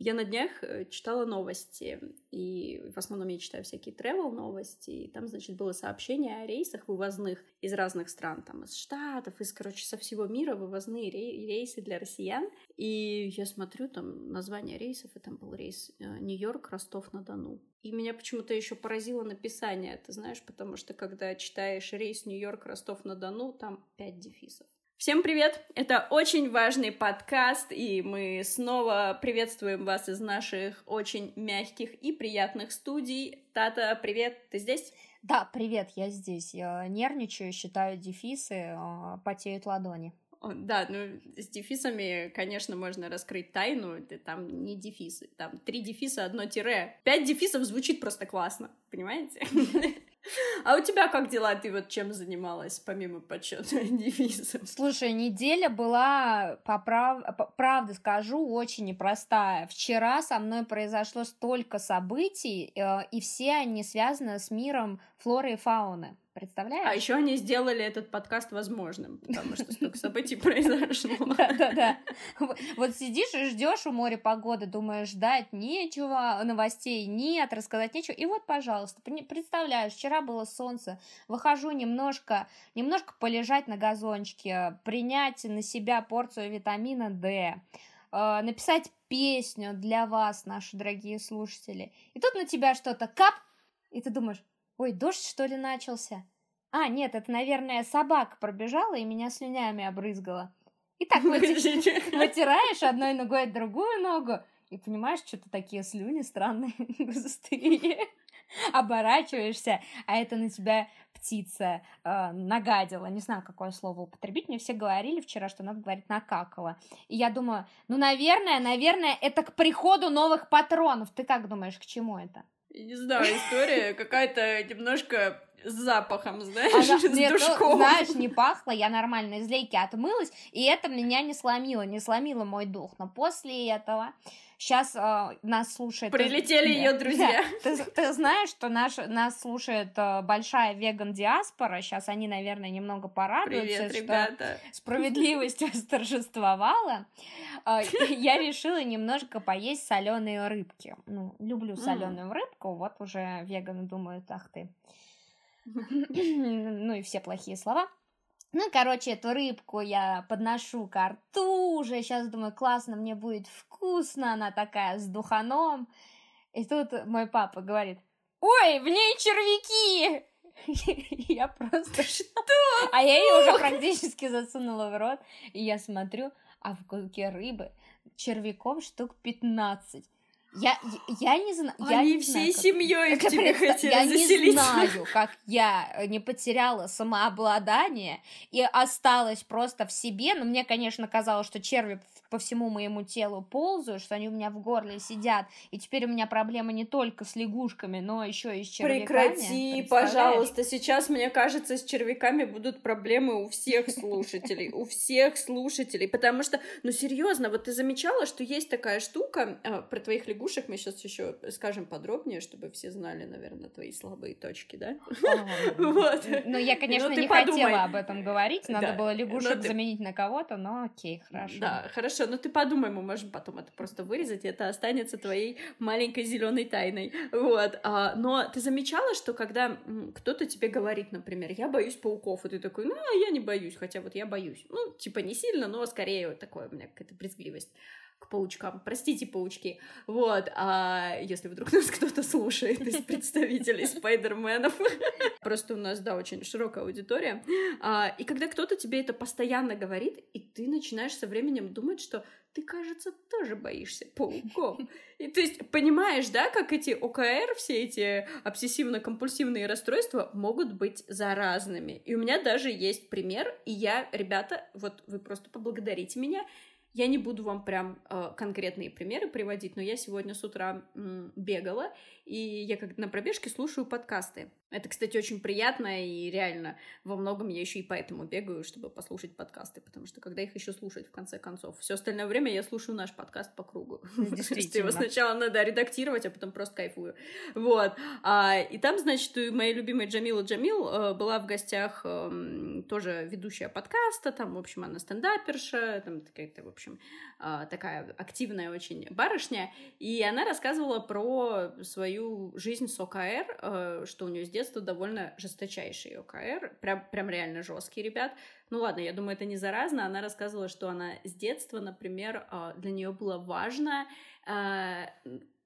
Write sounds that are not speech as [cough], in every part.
Я на днях э, читала новости, и в основном я читаю всякие travel новости, и там, значит, было сообщение о рейсах вывозных из разных стран, там, из Штатов, из, короче, со всего мира вывозные рейсы для россиян. И я смотрю, там, название рейсов, и там был рейс э, Нью-Йорк, Ростов-на-Дону. И меня почему-то еще поразило написание, ты знаешь, потому что когда читаешь рейс Нью-Йорк, Ростов-на-Дону, там пять дефисов. Всем привет! Это очень важный подкаст, и мы снова приветствуем вас из наших очень мягких и приятных студий. Тата, привет, ты здесь? Да, привет, я здесь. Я нервничаю, считаю дефисы, а, потеют ладони. Да, ну с дефисами, конечно, можно раскрыть тайну. Там не дефисы, там три дефиса, одно тире. Пять дефисов звучит просто классно, понимаете? [laughs] А у тебя как дела? Ты вот чем занималась, помимо подсчета [laughs] дефисов? Слушай, неделя была, по прав... правда скажу, очень непростая. Вчера со мной произошло столько событий, э, и все они связаны с миром флоры и фауны. Представляешь? А еще они сделали этот подкаст возможным, потому что столько событий произошло. [laughs] Да-да-да. Вот сидишь и ждешь у моря погоды, думаешь, ждать нечего, новостей нет, рассказать нечего. И вот, пожалуйста, представляешь, вчера было солнце, выхожу немножко, немножко полежать на газончике, принять на себя порцию витамина D, э, написать песню для вас, наши дорогие слушатели. И тут на тебя что-то кап, и ты думаешь, Ой, дождь, что ли, начался? А, нет, это, наверное, собака пробежала и меня слюнями обрызгала. И так [laughs] [laughs] вытираешь одной ногой другую ногу, и понимаешь, что-то такие слюни странные, [laughs] густые. Оборачиваешься, а это на тебя птица э, нагадила. Не знаю, какое слово употребить. Мне все говорили вчера, что надо говорить накакала. И я думаю, ну, наверное, наверное, это к приходу новых патронов. Ты как думаешь, к чему это? Не знаю, история какая-то немножко с запахом, знаешь, Она, [laughs] с нет, душком. Ну, знаешь, не пахло, я нормально из лейки отмылась, и это меня не сломило, не сломило мой дух. Но после этого Сейчас э, нас слушает... Прилетели ее друзья. Да. Ты, ты знаешь, что наш, нас слушает э, большая веган-диаспора. Сейчас они, наверное, немного порадуются, Привет, ребята. что справедливость [laughs] восторжествовала. Э, я решила немножко поесть соленые рыбки. Ну, люблю соленую рыбку. Вот уже веганы думают, ах ты. [laughs] Ну и все плохие слова. Ну, короче, эту рыбку я подношу к рту уже, сейчас думаю, классно, мне будет вкусно, она такая с духаном. И тут мой папа говорит, ой, в ней червяки! [laughs] Я просто... Что? А я ее уже практически засунула в рот, и я смотрю, а в куске рыбы червяков штук 15. Я, я не знаю. Они не всей знаю, семьей как... тебе хотели Я заселиться. не знаю, как я не потеряла самообладание и осталась просто в себе. Но мне, конечно, казалось, что черви по всему моему телу ползают, что они у меня в горле сидят. И теперь у меня проблема не только с лягушками, но еще и с червяками. Прекрати, пожалуйста. Сейчас, мне кажется, с червяками будут проблемы у всех слушателей. У всех слушателей. Потому что, ну серьезно, вот ты замечала, что есть такая штука а, про твоих лягушек лягушек мы сейчас еще скажем подробнее, чтобы все знали, наверное, твои слабые точки, да? [laughs] Вот. Ну, я, конечно, не хотела об этом говорить, надо было лягушек заменить на кого-то, но окей, хорошо. Да, хорошо, но ты подумай, мы можем потом это просто вырезать, и это останется твоей маленькой зеленой тайной. Вот. А, но ты замечала, что когда кто-то тебе говорит, например, я боюсь пауков, и ты такой, ну, я не боюсь, хотя вот я боюсь. Ну, типа не сильно, но скорее вот такое у меня какая-то брезгливость к паучкам. Простите, паучки. Вот, а если вдруг [laughs] нас кто-то слушает из [laughs] представителей спайдерменов, [laughs] просто у нас, да, очень широкая аудитория. А, и когда кто-то тебе это постоянно говорит, и ты начинаешь со временем думать, что ты, кажется, тоже боишься пауков. И то есть понимаешь, да, как эти ОКР, все эти обсессивно-компульсивные расстройства могут быть заразными. И у меня даже есть пример, и я, ребята, вот вы просто поблагодарите меня, я не буду вам прям э, конкретные примеры приводить, но я сегодня с утра м, бегала, и я как на пробежке слушаю подкасты. Это, кстати, очень приятно, и реально во многом я еще и поэтому бегаю, чтобы послушать подкасты, потому что когда их еще слушать, в конце концов, все остальное время я слушаю наш подкаст по кругу. [laughs] Действительно. Его сначала надо редактировать, а потом просто кайфую. Вот. А, и там, значит, у моей любимой Джамила Джамил э, была в гостях э, тоже ведущая подкаста, там, в общем, она стендаперша, там какая-то, в общем, а, такая активная очень барышня, и она рассказывала про свою жизнь с ОКР, э, что у нее с детства довольно жесточайший ОКР, прям, прям реально жесткий, ребят. Ну ладно, я думаю, это не заразно. Она рассказывала, что она с детства, например, а, для нее было важно а,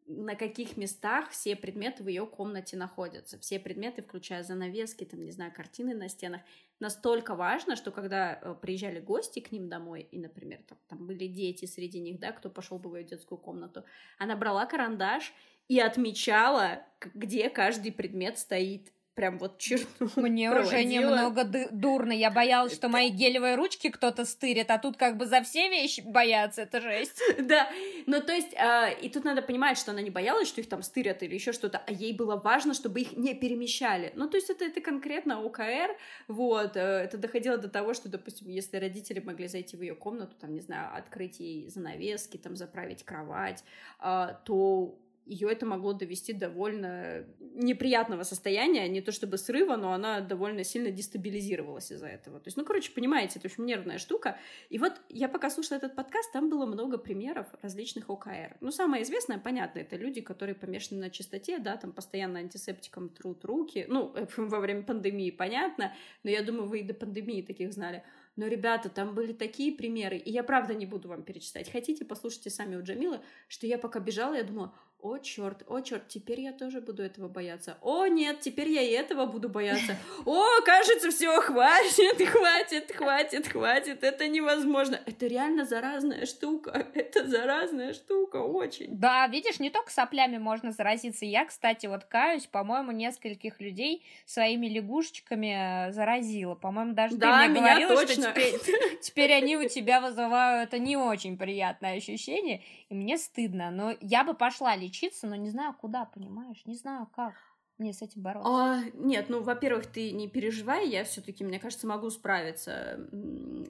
на каких местах все предметы в ее комнате находятся. Все предметы, включая занавески, там, не знаю, картины на стенах, настолько важно, что когда э, приезжали гости к ним домой, и, например, там, там были дети среди них, да, кто пошел бы в ее детскую комнату, она брала карандаш и отмечала, где каждый предмет стоит прям вот черту [laughs] Мне проводила. уже немного дурно. Я боялась, что мои гелевые ручки кто-то стырит, а тут как бы за все вещи боятся, это жесть. [laughs] Да, ну то есть, э, и тут надо понимать, что она не боялась, что их там стырят или еще что-то, а ей было важно, чтобы их не перемещали. Ну то есть это, это конкретно ОКР, вот, э, это доходило до того, что, допустим, если родители могли зайти в ее комнату, там, не знаю, открыть ей занавески, там, заправить кровать, э, то ее это могло довести до довольно неприятного состояния, не то чтобы срыва, но она довольно сильно дестабилизировалась из-за этого. То есть, ну, короче, понимаете, это очень нервная штука. И вот я пока слушала этот подкаст, там было много примеров различных ОКР. Ну, самое известное, понятно, это люди, которые помешаны на чистоте, да, там постоянно антисептиком трут руки. Ну, [laughs] во время пандемии, понятно, но я думаю, вы и до пандемии таких знали. Но, ребята, там были такие примеры, и я правда не буду вам перечислять. Хотите, послушайте сами у Джамилы, что я пока бежала, я думала, о, черт, о, черт, теперь я тоже буду этого бояться. О, нет, теперь я и этого буду бояться. [laughs] О, кажется, все, хватит, хватит, хватит, хватит, это невозможно. Это реально заразная штука, это заразная штука, очень. Да, видишь, не только соплями можно заразиться. Я, кстати, вот каюсь, по-моему, нескольких людей своими лягушечками э, заразила. По-моему, даже да, ты мне говорила, точно. что теперь, [laughs] теперь они у тебя вызывают это не очень приятное ощущение, и мне стыдно. Но я бы пошла лечить лечиться, но не знаю куда, понимаешь? Не знаю как мне с этим бороться? А, нет, ну, во-первых, ты не переживай, я все-таки, мне кажется, могу справиться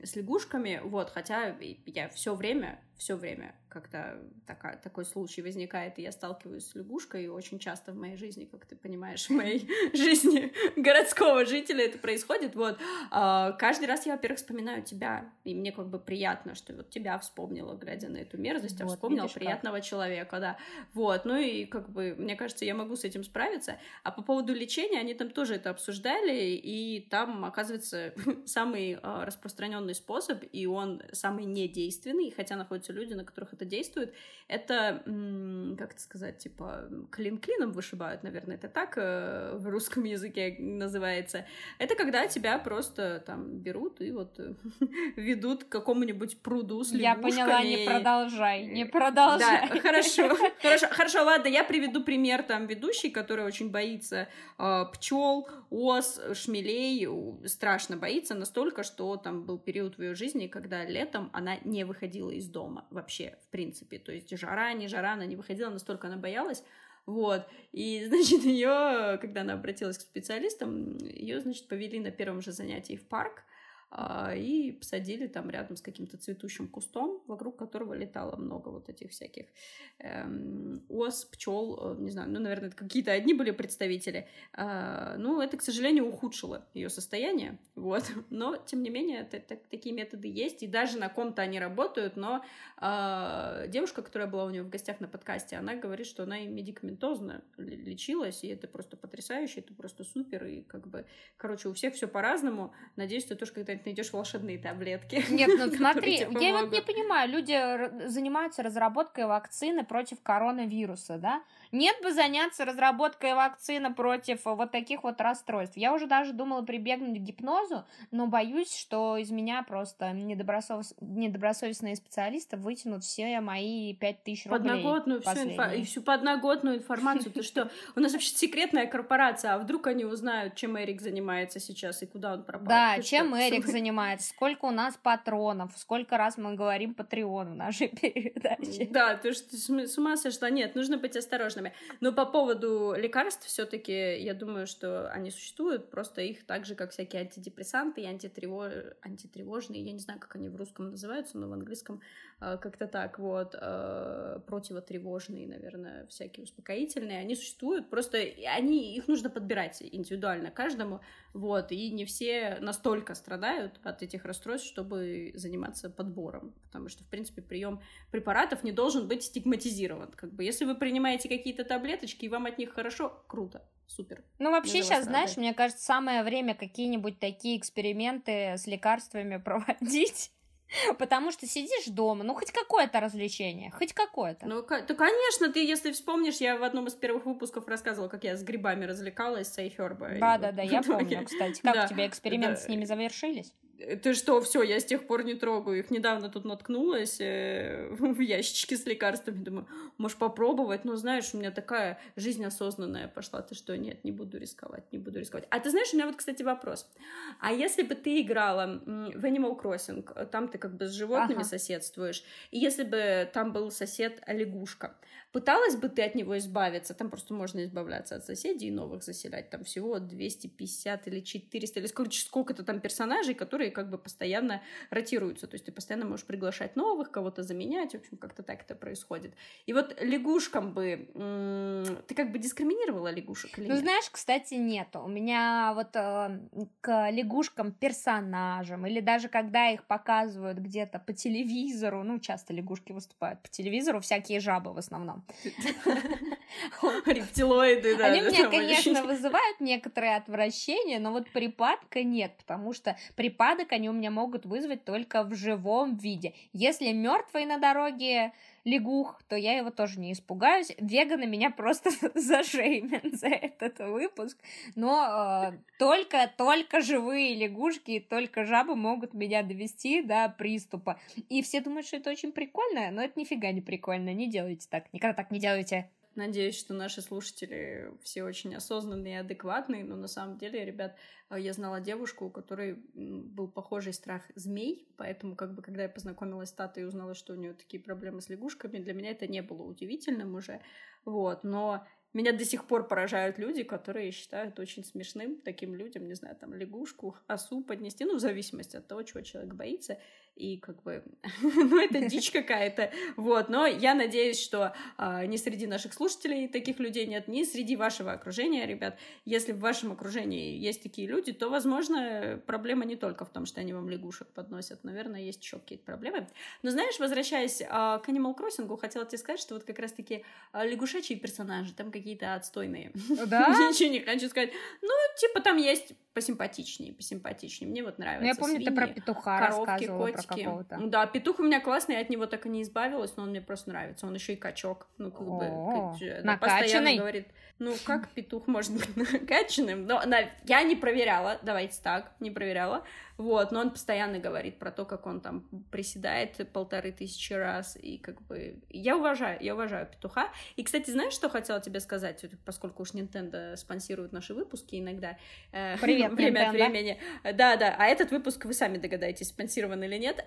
с лягушками, вот, хотя я все время, все время когда такая, такой случай возникает, и я сталкиваюсь с лягушкой, и очень часто в моей жизни, как ты понимаешь, в моей [laughs] жизни городского жителя это происходит, вот, а, каждый раз я, во-первых, вспоминаю тебя, и мне как бы приятно, что вот тебя вспомнила, глядя на эту мерзость, а вот, вспомнила приятного как. человека, да, вот, ну и как бы, мне кажется, я могу с этим справиться, а по поводу лечения, они там тоже это обсуждали, и там, оказывается, [laughs] самый а, распространенный способ, и он самый недейственный, хотя находятся люди, на которых это действует, это, как это сказать, типа, клин клином вышибают, наверное, это так э, в русском языке называется. Это когда тебя просто там берут и вот [laughs] ведут к какому-нибудь пруду с лягушками. Я поняла, не продолжай, не продолжай. Да, хорошо, [laughs] хорошо, хорошо, ладно, я приведу пример там ведущий, который очень боится э, пчел, ос, шмелей, страшно боится настолько, что там был период в ее жизни, когда летом она не выходила из дома вообще, в принципе. То есть жара, не жара, она не выходила, настолько она боялась. Вот. И, [laughs] значит, ее, когда она обратилась к специалистам, ее, значит, повели на первом же занятии в парк, и посадили там рядом с каким-то цветущим кустом, вокруг которого летало много вот этих всяких эм, ос, пчел, э, не знаю, ну, наверное, это какие-то одни были представители. Э, ну, это, к сожалению, ухудшило ее состояние, вот. [laughs] Но, тем не менее, это, это, такие методы есть, и даже на ком-то они работают, но э, девушка, которая была у нее в гостях на подкасте, она говорит, что она и медикаментозно лечилась, и это просто потрясающе, это просто супер, и как бы, короче, у всех все по-разному. Надеюсь, ты тоже когда-нибудь найдешь волшебные таблетки. [laughs] Нет, ну [laughs] смотри, я вот не понимаю, люди занимаются разработкой вакцины против коронавируса, да? Нет бы заняться разработкой вакцины против вот таких вот расстройств. Я уже даже думала прибегнуть к гипнозу, но боюсь, что из меня просто недобросовес... недобросовестные специалисты вытянут все мои пять тысяч рублей. Подноготную всю, инфа... и всю подноготную информацию. Ты что? У нас вообще секретная корпорация, а вдруг они узнают, чем Эрик занимается сейчас и куда он пропал? Да, чем Эрик занимается, сколько у нас патронов, сколько раз мы говорим Патреон в нашей [laughs] передаче. Да, ты что с ума сошла? Нет, нужно быть осторожными. Но по поводу лекарств все таки я думаю, что они существуют, просто их так же, как всякие антидепрессанты и антитревож... антитревожные, я не знаю, как они в русском называются, но в английском э, как-то так, вот, э, противотревожные, наверное, всякие успокоительные, они существуют, просто они, их нужно подбирать индивидуально каждому, вот, и не все настолько страдают от этих расстройств, чтобы заниматься подбором, потому что, в принципе, прием препаратов не должен быть стигматизирован, как бы, если вы принимаете какие-то таблеточки, и вам от них хорошо, круто, супер. Ну, вообще сейчас, знаешь, мне кажется, самое время какие-нибудь такие эксперименты с лекарствами [laughs] проводить, Потому что сидишь дома, ну хоть какое-то развлечение, хоть какое-то. Ну, то, конечно, ты, если вспомнишь, я в одном из первых выпусков рассказывала, как я с грибами развлекалась, с Эйхерба. Да-да-да, [laughs] я помню, кстати. Как да, у тебя эксперименты да. с ними завершились? Ты что, все, я с тех пор не трогаю их. Недавно тут наткнулась э, [laughs] в ящичке с лекарствами. Думаю, можешь попробовать. Но знаешь, у меня такая жизнь осознанная пошла. Ты что, нет, не буду рисковать, не буду рисковать. А ты знаешь, у меня вот, кстати, вопрос. А если бы ты играла в Animal Crossing, там ты как бы с животными ага. соседствуешь, и если бы там был сосед лягушка, Пыталась бы ты от него избавиться? Там просто можно избавляться от соседей и новых заселять. Там всего 250 или 400 или сколько, сколько-то там персонажей, которые как бы постоянно ротируются. То есть ты постоянно можешь приглашать новых, кого-то заменять. В общем, как-то так это происходит. И вот лягушкам бы... Ты как бы дискриминировала лягушек или Ну, нет? знаешь, кстати, нет. У меня вот э, к лягушкам персонажам или даже когда их показывают где-то по телевизору, ну, часто лягушки выступают по телевизору, всякие жабы в основном. [laughs] Рептилоиды, да. Они меня, конечно, [laughs] вызывают некоторое отвращение, но вот припадка нет, потому что припадок они у меня могут вызвать только в живом виде. Если мертвый на дороге лягух, то я его тоже не испугаюсь. Веганы меня просто [laughs] зашеймят за этот выпуск. Но э, только, только живые лягушки и только жабы могут меня довести до приступа. И все думают, что это очень прикольно, но это нифига не прикольно. Не делайте так. Никогда так не делайте. Надеюсь, что наши слушатели все очень осознанные и адекватные, но на самом деле, ребят, э, я знала девушку, у которой был похожий страх змей, поэтому, как бы, когда я познакомилась с Татой и узнала, что у нее такие проблемы с лягушками, для меня это не было удивительным уже, вот, но меня до сих пор поражают люди, которые считают очень смешным таким людям, не знаю, там, лягушку, осу поднести, ну, в зависимости от того, чего человек боится и как бы, [laughs] ну, это дичь [laughs] какая-то, вот, но я надеюсь, что а, ни среди наших слушателей таких людей нет, ни среди вашего окружения, ребят, если в вашем окружении есть такие люди, то, возможно, проблема не только в том, что они вам лягушек подносят, наверное, есть еще какие-то проблемы, но, знаешь, возвращаясь а, к Animal Crossing, хотела тебе сказать, что вот как раз-таки а, лягушачьи персонажи там какие-то отстойные, [laughs] да? ничего не хочу сказать, ну, типа там есть посимпатичнее, посимпатичнее. Мне вот нравится. Ну, я помню, свиньи, ты про петуха коровки, котики. Про да, петух у меня классный, я от него так и не избавилась, но он мне просто нравится. Он еще и качок. Ну, как бы, накачанный. постоянно говорит, ну, как петух может быть [laughs] накачанным? Но на... я не проверяла, давайте так, не проверяла. Вот, но он постоянно говорит про то, как он там приседает полторы тысячи раз, и как бы... Я уважаю, я уважаю петуха. И, кстати, знаешь, что хотела тебе сказать, поскольку уж Nintendo спонсирует наши выпуски иногда. Э, [laughs] Привет, Время от времени. Да, да, а этот выпуск вы сами догадаетесь, спонсирован или нет.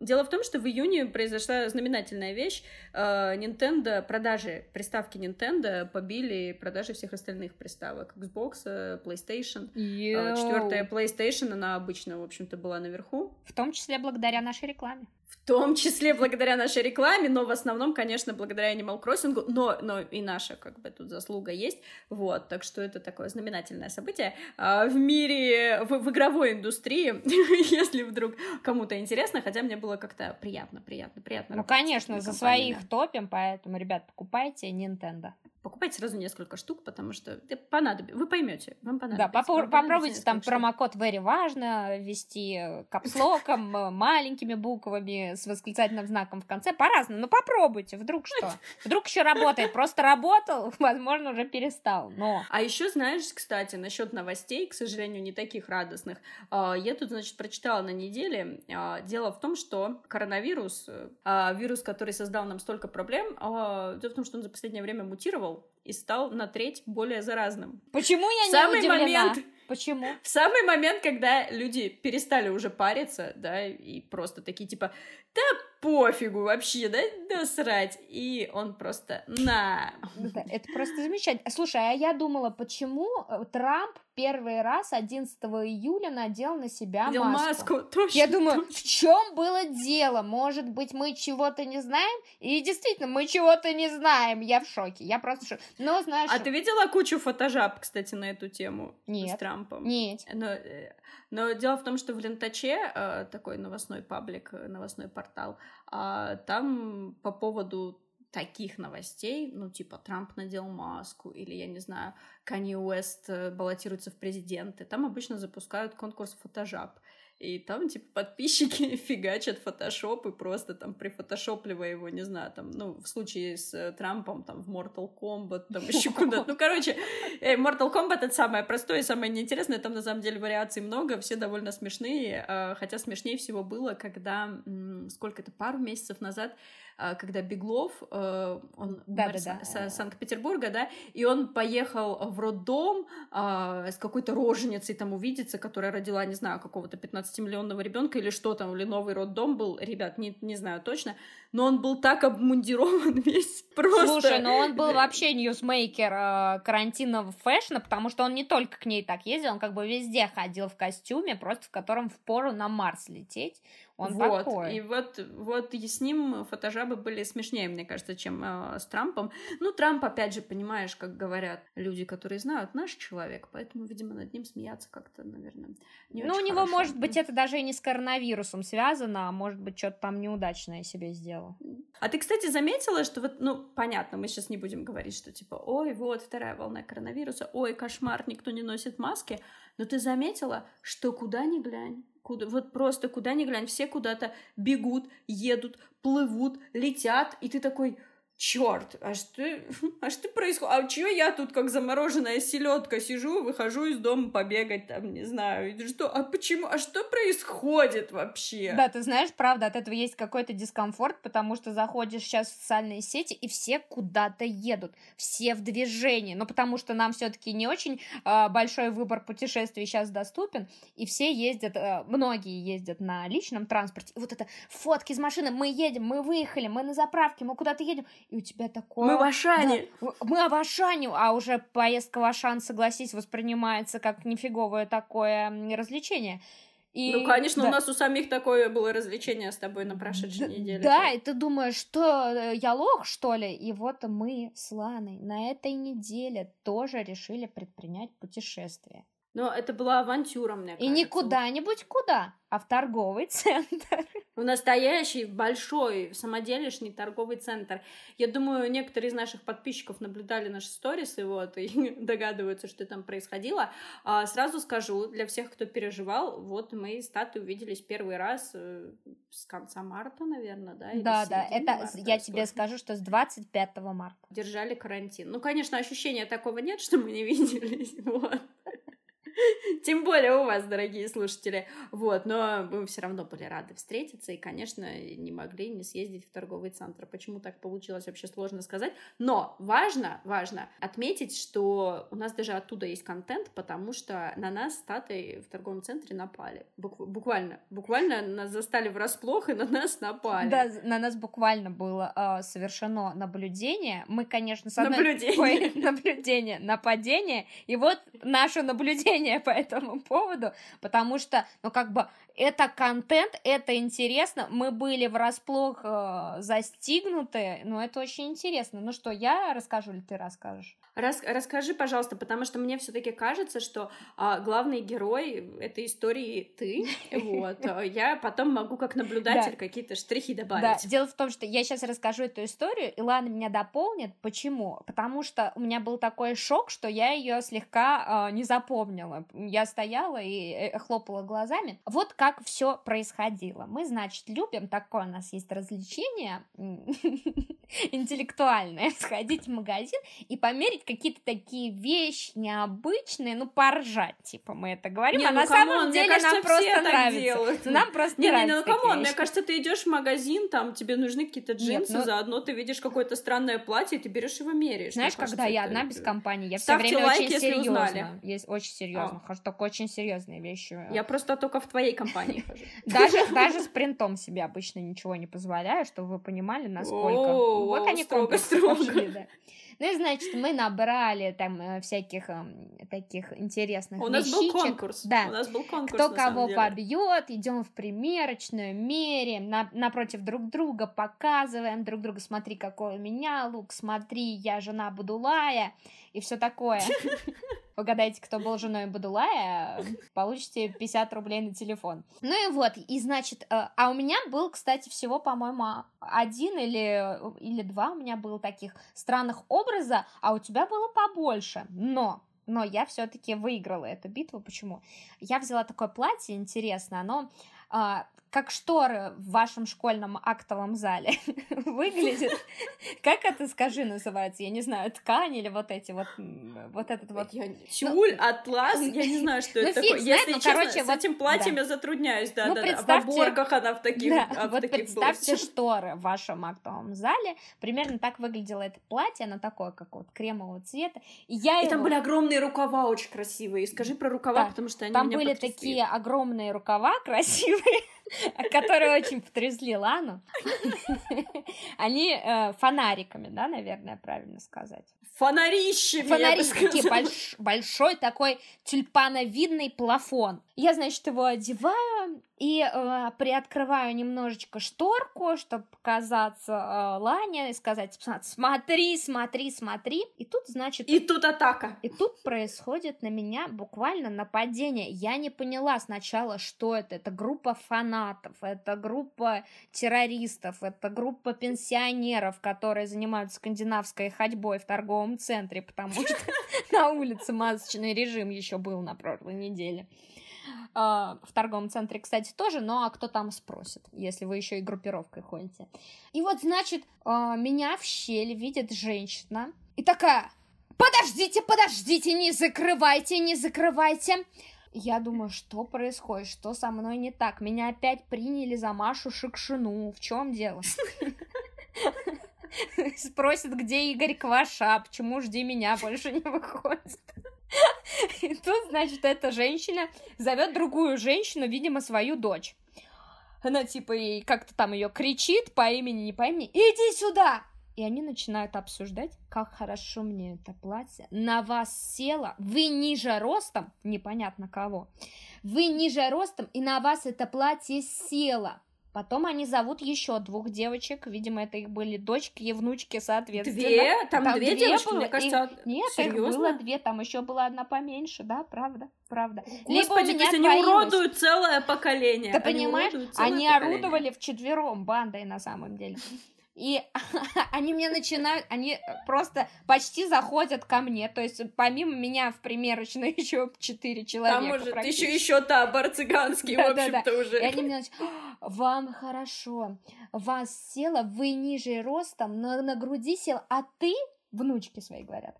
Дело в том, что в июне произошла знаменательная вещь. Э, Nintendo, продажи приставки Nintendo побили продажи всех остальных приставок. Xbox, э, PlayStation. Четвертая PlayStation, она обычно в общем-то, была наверху. В том числе благодаря нашей рекламе. В том числе благодаря нашей рекламе, но в основном, конечно, благодаря Animal Crossing, но, но и наша, как бы, тут заслуга есть, вот, так что это такое знаменательное событие а, в мире, в, в игровой индустрии, [laughs] если вдруг кому-то интересно, хотя мне было как-то приятно, приятно, приятно. Ну, конечно, за своих топим, поэтому, ребят, покупайте Nintendo покупайте сразу несколько штук, потому что понадобится, вы поймете, вам понадобится. Да, попор- попробуйте там штук. промокод very важно ввести капслоком, э, маленькими буквами с восклицательным знаком в конце, по-разному, но попробуйте, вдруг что? Вдруг еще работает, просто работал, [laughs] возможно, уже перестал, но... А еще знаешь, кстати, насчет новостей, к сожалению, не таких радостных, а, я тут, значит, прочитала на неделе, а, дело в том, что коронавирус, а, вирус, который создал нам столько проблем, дело в том, что он за последнее время мутировал, и стал на треть более заразным. Почему я не Самый удивлена? момент, Почему? В самый момент, когда люди перестали уже париться, да, и просто такие типа, да пофигу вообще, да, насрать. И он просто на. Да, это просто замечательно. Слушай, а я думала, почему э, Трамп первый раз 11 июля надел на себя Надел маску. маску, точно. Я думаю, точно. в чем было дело? Может быть, мы чего-то не знаем? И действительно, мы чего-то не знаем. Я в шоке. Я просто в шоке. Но знаешь, А ты видела кучу фотожаб, кстати, на эту тему с Нет. Трампом? нет. Но, э, но дело в том, что в Лентаче, э, такой новостной паблик, э, новостной портал, а, там по поводу таких новостей, ну, типа, Трамп надел маску, или, я не знаю, Канье Уэст э, баллотируется в президенты, там обычно запускают конкурс фотожаб. И там, типа, подписчики [laughs] фигачат фотошоп и просто там прифотошопливая его, не знаю, там, ну, в случае с э, Трампом, там, в Mortal Kombat, там еще [laughs] куда-то. Ну, короче, э, Mortal Kombat — это самое простое и самое неинтересное, там, на самом деле, вариаций много, все довольно смешные, а, хотя смешнее всего было, когда, м, сколько это, пару месяцев назад, а, когда Беглов, э, он Да, мэр да, да. Са- Санкт-Петербурга, да, и он поехал в роддом а, с какой-то роженицей там увидеться, которая родила, не знаю, какого-то 15-миллионного ребенка или что там, или новый роддом был, ребят, не, не знаю точно, но он был так обмундирован [laughs] весь просто. Слушай, ну он был вообще ньюсмейкер э, карантинного fashion а, потому что он не только к ней так ездил, он как бы везде ходил в костюме, просто в котором впору на Марс лететь. Он вот, такой. и вот, вот и с ним фотожабы были смешнее, мне кажется, чем э, с Трампом. Ну, Трамп, опять же, понимаешь, как говорят люди, которые знают, наш человек, поэтому, видимо, над ним смеяться как-то, наверное, не Ну, у него, хорошо. может быть, это даже и не с коронавирусом связано, а может быть, что-то там неудачное себе сделал. А ты, кстати, заметила, что вот, ну, понятно, мы сейчас не будем говорить, что типа, ой, вот вторая волна коронавируса, ой, кошмар, никто не носит маски, но ты заметила, что куда ни глянь, куда, вот просто куда ни глянь, все куда-то бегут, едут, плывут, летят, и ты такой, черт, а что, [laughs] а что происходит? А чё я тут как замороженная селедка сижу, выхожу из дома побегать там, не знаю, что, а почему, а что происходит вообще? Да, ты знаешь, правда, от этого есть какой-то дискомфорт, потому что заходишь сейчас в социальные сети, и все куда-то едут, все в движении, ну, потому что нам все-таки не очень э, большой выбор путешествий сейчас доступен, и все ездят, э, многие ездят на личном транспорте, и вот это фотки из машины, мы едем, мы выехали, мы на заправке, мы куда-то едем, и у тебя такое... Мы в Ашане. Да, мы в Ашане, а уже поездка в Ашан, согласись, воспринимается как нифиговое такое развлечение. И- Ну, конечно, да. у нас у самих такое было развлечение с тобой на прошедшей Д- неделе. Да, и ты думаешь, что э, я лох, что ли? И вот мы с Ланой на этой неделе тоже решили предпринять путешествие. Но это была авантюра, мне И кажется. не куда-нибудь куда, а в торговый центр. [laughs] В настоящий большой самоделишний торговый центр. Я думаю, некоторые из наших подписчиков наблюдали наши сторисы вот, [laughs] и догадываются, что там происходило. А, сразу скажу, для всех, кто переживал, вот мы с Татой увиделись первый раз э, с конца марта, наверное, да? или Да, да, это марта, я тебе скажу, что с 25 марта. Держали карантин. Ну, конечно, ощущения такого нет, что мы не [laughs] виделись, вот. [laughs] Тем более у вас, дорогие слушатели. Вот, но мы все равно были рады встретиться и, конечно, не могли не съездить в торговый центр. Почему так получилось, вообще сложно сказать. Но важно, важно отметить, что у нас даже оттуда есть контент, потому что на нас с Татой в торговом центре напали. Бук- буквально, буквально нас застали врасплох и на нас напали. Да, на нас буквально было э, совершено наблюдение. Мы, конечно, с одной... Наблюдение. Ой, [laughs] наблюдение, нападение. И вот наше наблюдение по этому поводу, потому что, ну, как бы, это контент, это интересно. Мы были врасплох э, застигнуты, но это очень интересно. Ну что, я расскажу или ты расскажешь? Рас- расскажи, пожалуйста, потому что мне все-таки кажется, что а, главный герой этой истории ты. [laughs] Вот. а Я потом могу как наблюдатель Да. какие-то штрихи Да, добавить. дело в том, что я сейчас расскажу эту историю, и Лана меня дополнит. Почему? Потому что у меня был такой шок, что я ее слегка э, не запомнила. Я стояла и э, хлопала глазами. Вот как все происходило. Мы, значит, любим такое, у нас есть развлечение. [laughs] интеллектуальное, [laughs] сходить в магазин и померить какие-то такие вещи необычные, ну, поржать, типа, мы это говорим, Не, а ну, на come on, самом деле кажется, нам просто нравится. делают. Нам просто Не, не, нравятся ну come on, мне кажется, ты идешь в магазин, там тебе нужны какие-то джинсы, ну- заодно ты видишь какое-то странное платье, ты берешь его меряешь. Знаешь, Мне когда кажется, я одна без компании, я все время like, очень серьезно. Есть очень серьезно, А. хожу только очень серьезные вещи. Я просто только в твоей компании [laughs] хожу. Даже с принтом себе обычно ничего не позволяю, чтобы вы понимали, насколько. О, вот они строго, строго. пошли, да. Ну и, значит, мы набрали там э, всяких эм, таких интересных У нас был конкурс. Да. У нас был конкурс, Кто кого побьет, идем в примерочную, меряем на- напротив друг друга, показываем друг друга, смотри, какой у меня лук, смотри, я жена Будулая и все такое. [laughs] Угадайте, кто был женой Будулая, получите 50 рублей на телефон. Ну и вот, и значит, э, а у меня был, кстати, всего, по-моему, один или, или два у меня было таких странных образа, а у тебя было побольше. Но но я все-таки выиграла эту битву. Почему? Я взяла такое платье интересное, оно а, как шторы в вашем школьном актовом зале [laughs] выглядит. Как это, скажи, называется? Я не знаю, ткань или вот эти вот, вот этот вот... Я- Тюль, атлас, я не знаю, что ну, это такое. знает, Если ну, честно, короче, с вот- этим платьем да. я затрудняюсь, да, Ну, да, да. В представьте- оборках она в таких, Да, а в вот таких представьте шторы в вашем актовом зале. Примерно так выглядело это платье, оно такое, как вот кремового цвета. И я И его... там были огромные рукава очень красивые. Скажи про рукава, Да, потому что они Там были такие огромные рукава [laughs] красивые, которые очень потрясли Лану. Они э, фонариками, да, наверное, правильно сказать. Фонарищами, сказала. больш- большой такой тюльпановидный плафон. Я, значит, его одеваю и э, приоткрываю немножечко шторку, чтобы показаться э, Лане и сказать, смотри, смотри, смотри. И тут, значит, И тут атака. и тут происходит на меня буквально нападение. Я не поняла сначала, что это. Это группа фанатов, это группа террористов, это группа пенсионеров, которые занимаются скандинавской ходьбой в торговом центре, потому что [laughs] на улице масочный режим еще был на прошлой неделе. А, В торговом центре, кстати, тоже, ну а кто там спросит, если вы еще и группировкой ходите. И вот, значит, а, меня в щель видит женщина и такая, Подождите, подождите, не закрывайте, не закрывайте. Я думаю, что происходит, что со мной не так? Меня опять приняли за Машу Шукшину. В чем дело? [laughs] Спросят, где Игорь Кваша, почему жди меня больше не выходит. И тут, значит, эта женщина зовет другую женщину, видимо, свою дочь. Она типа ей как-то там ее кричит по имени, не по имени. Иди сюда! И они начинают обсуждать, как хорошо мне это платье. На вас села, вы ниже ростом, непонятно кого. Вы ниже ростом, и на вас это платье село. Потом они зовут еще двух девочек, видимо, это их были дочки и внучки, соответственно. Две? Там, Там две, две девочки? было, Мне кажется, Нет, их серьезно? было две, там еще была одна поменьше, да, правда, правда. Либо у Господи, то меня есть они уродуют целое поколение. Ты Они понимаешь, они поколение. орудовали вчетвером бандой на самом деле. И [laughs] они мне начинают, они просто почти заходят ко мне. То есть помимо меня в примерочную [laughs] еще четыре человека. Там практически. еще еще табор цыганский, в общем-то, уже. И они мне начали, вам хорошо, вас села, вы ниже ростом, на, на груди сел, а ты, внучки свои говорят,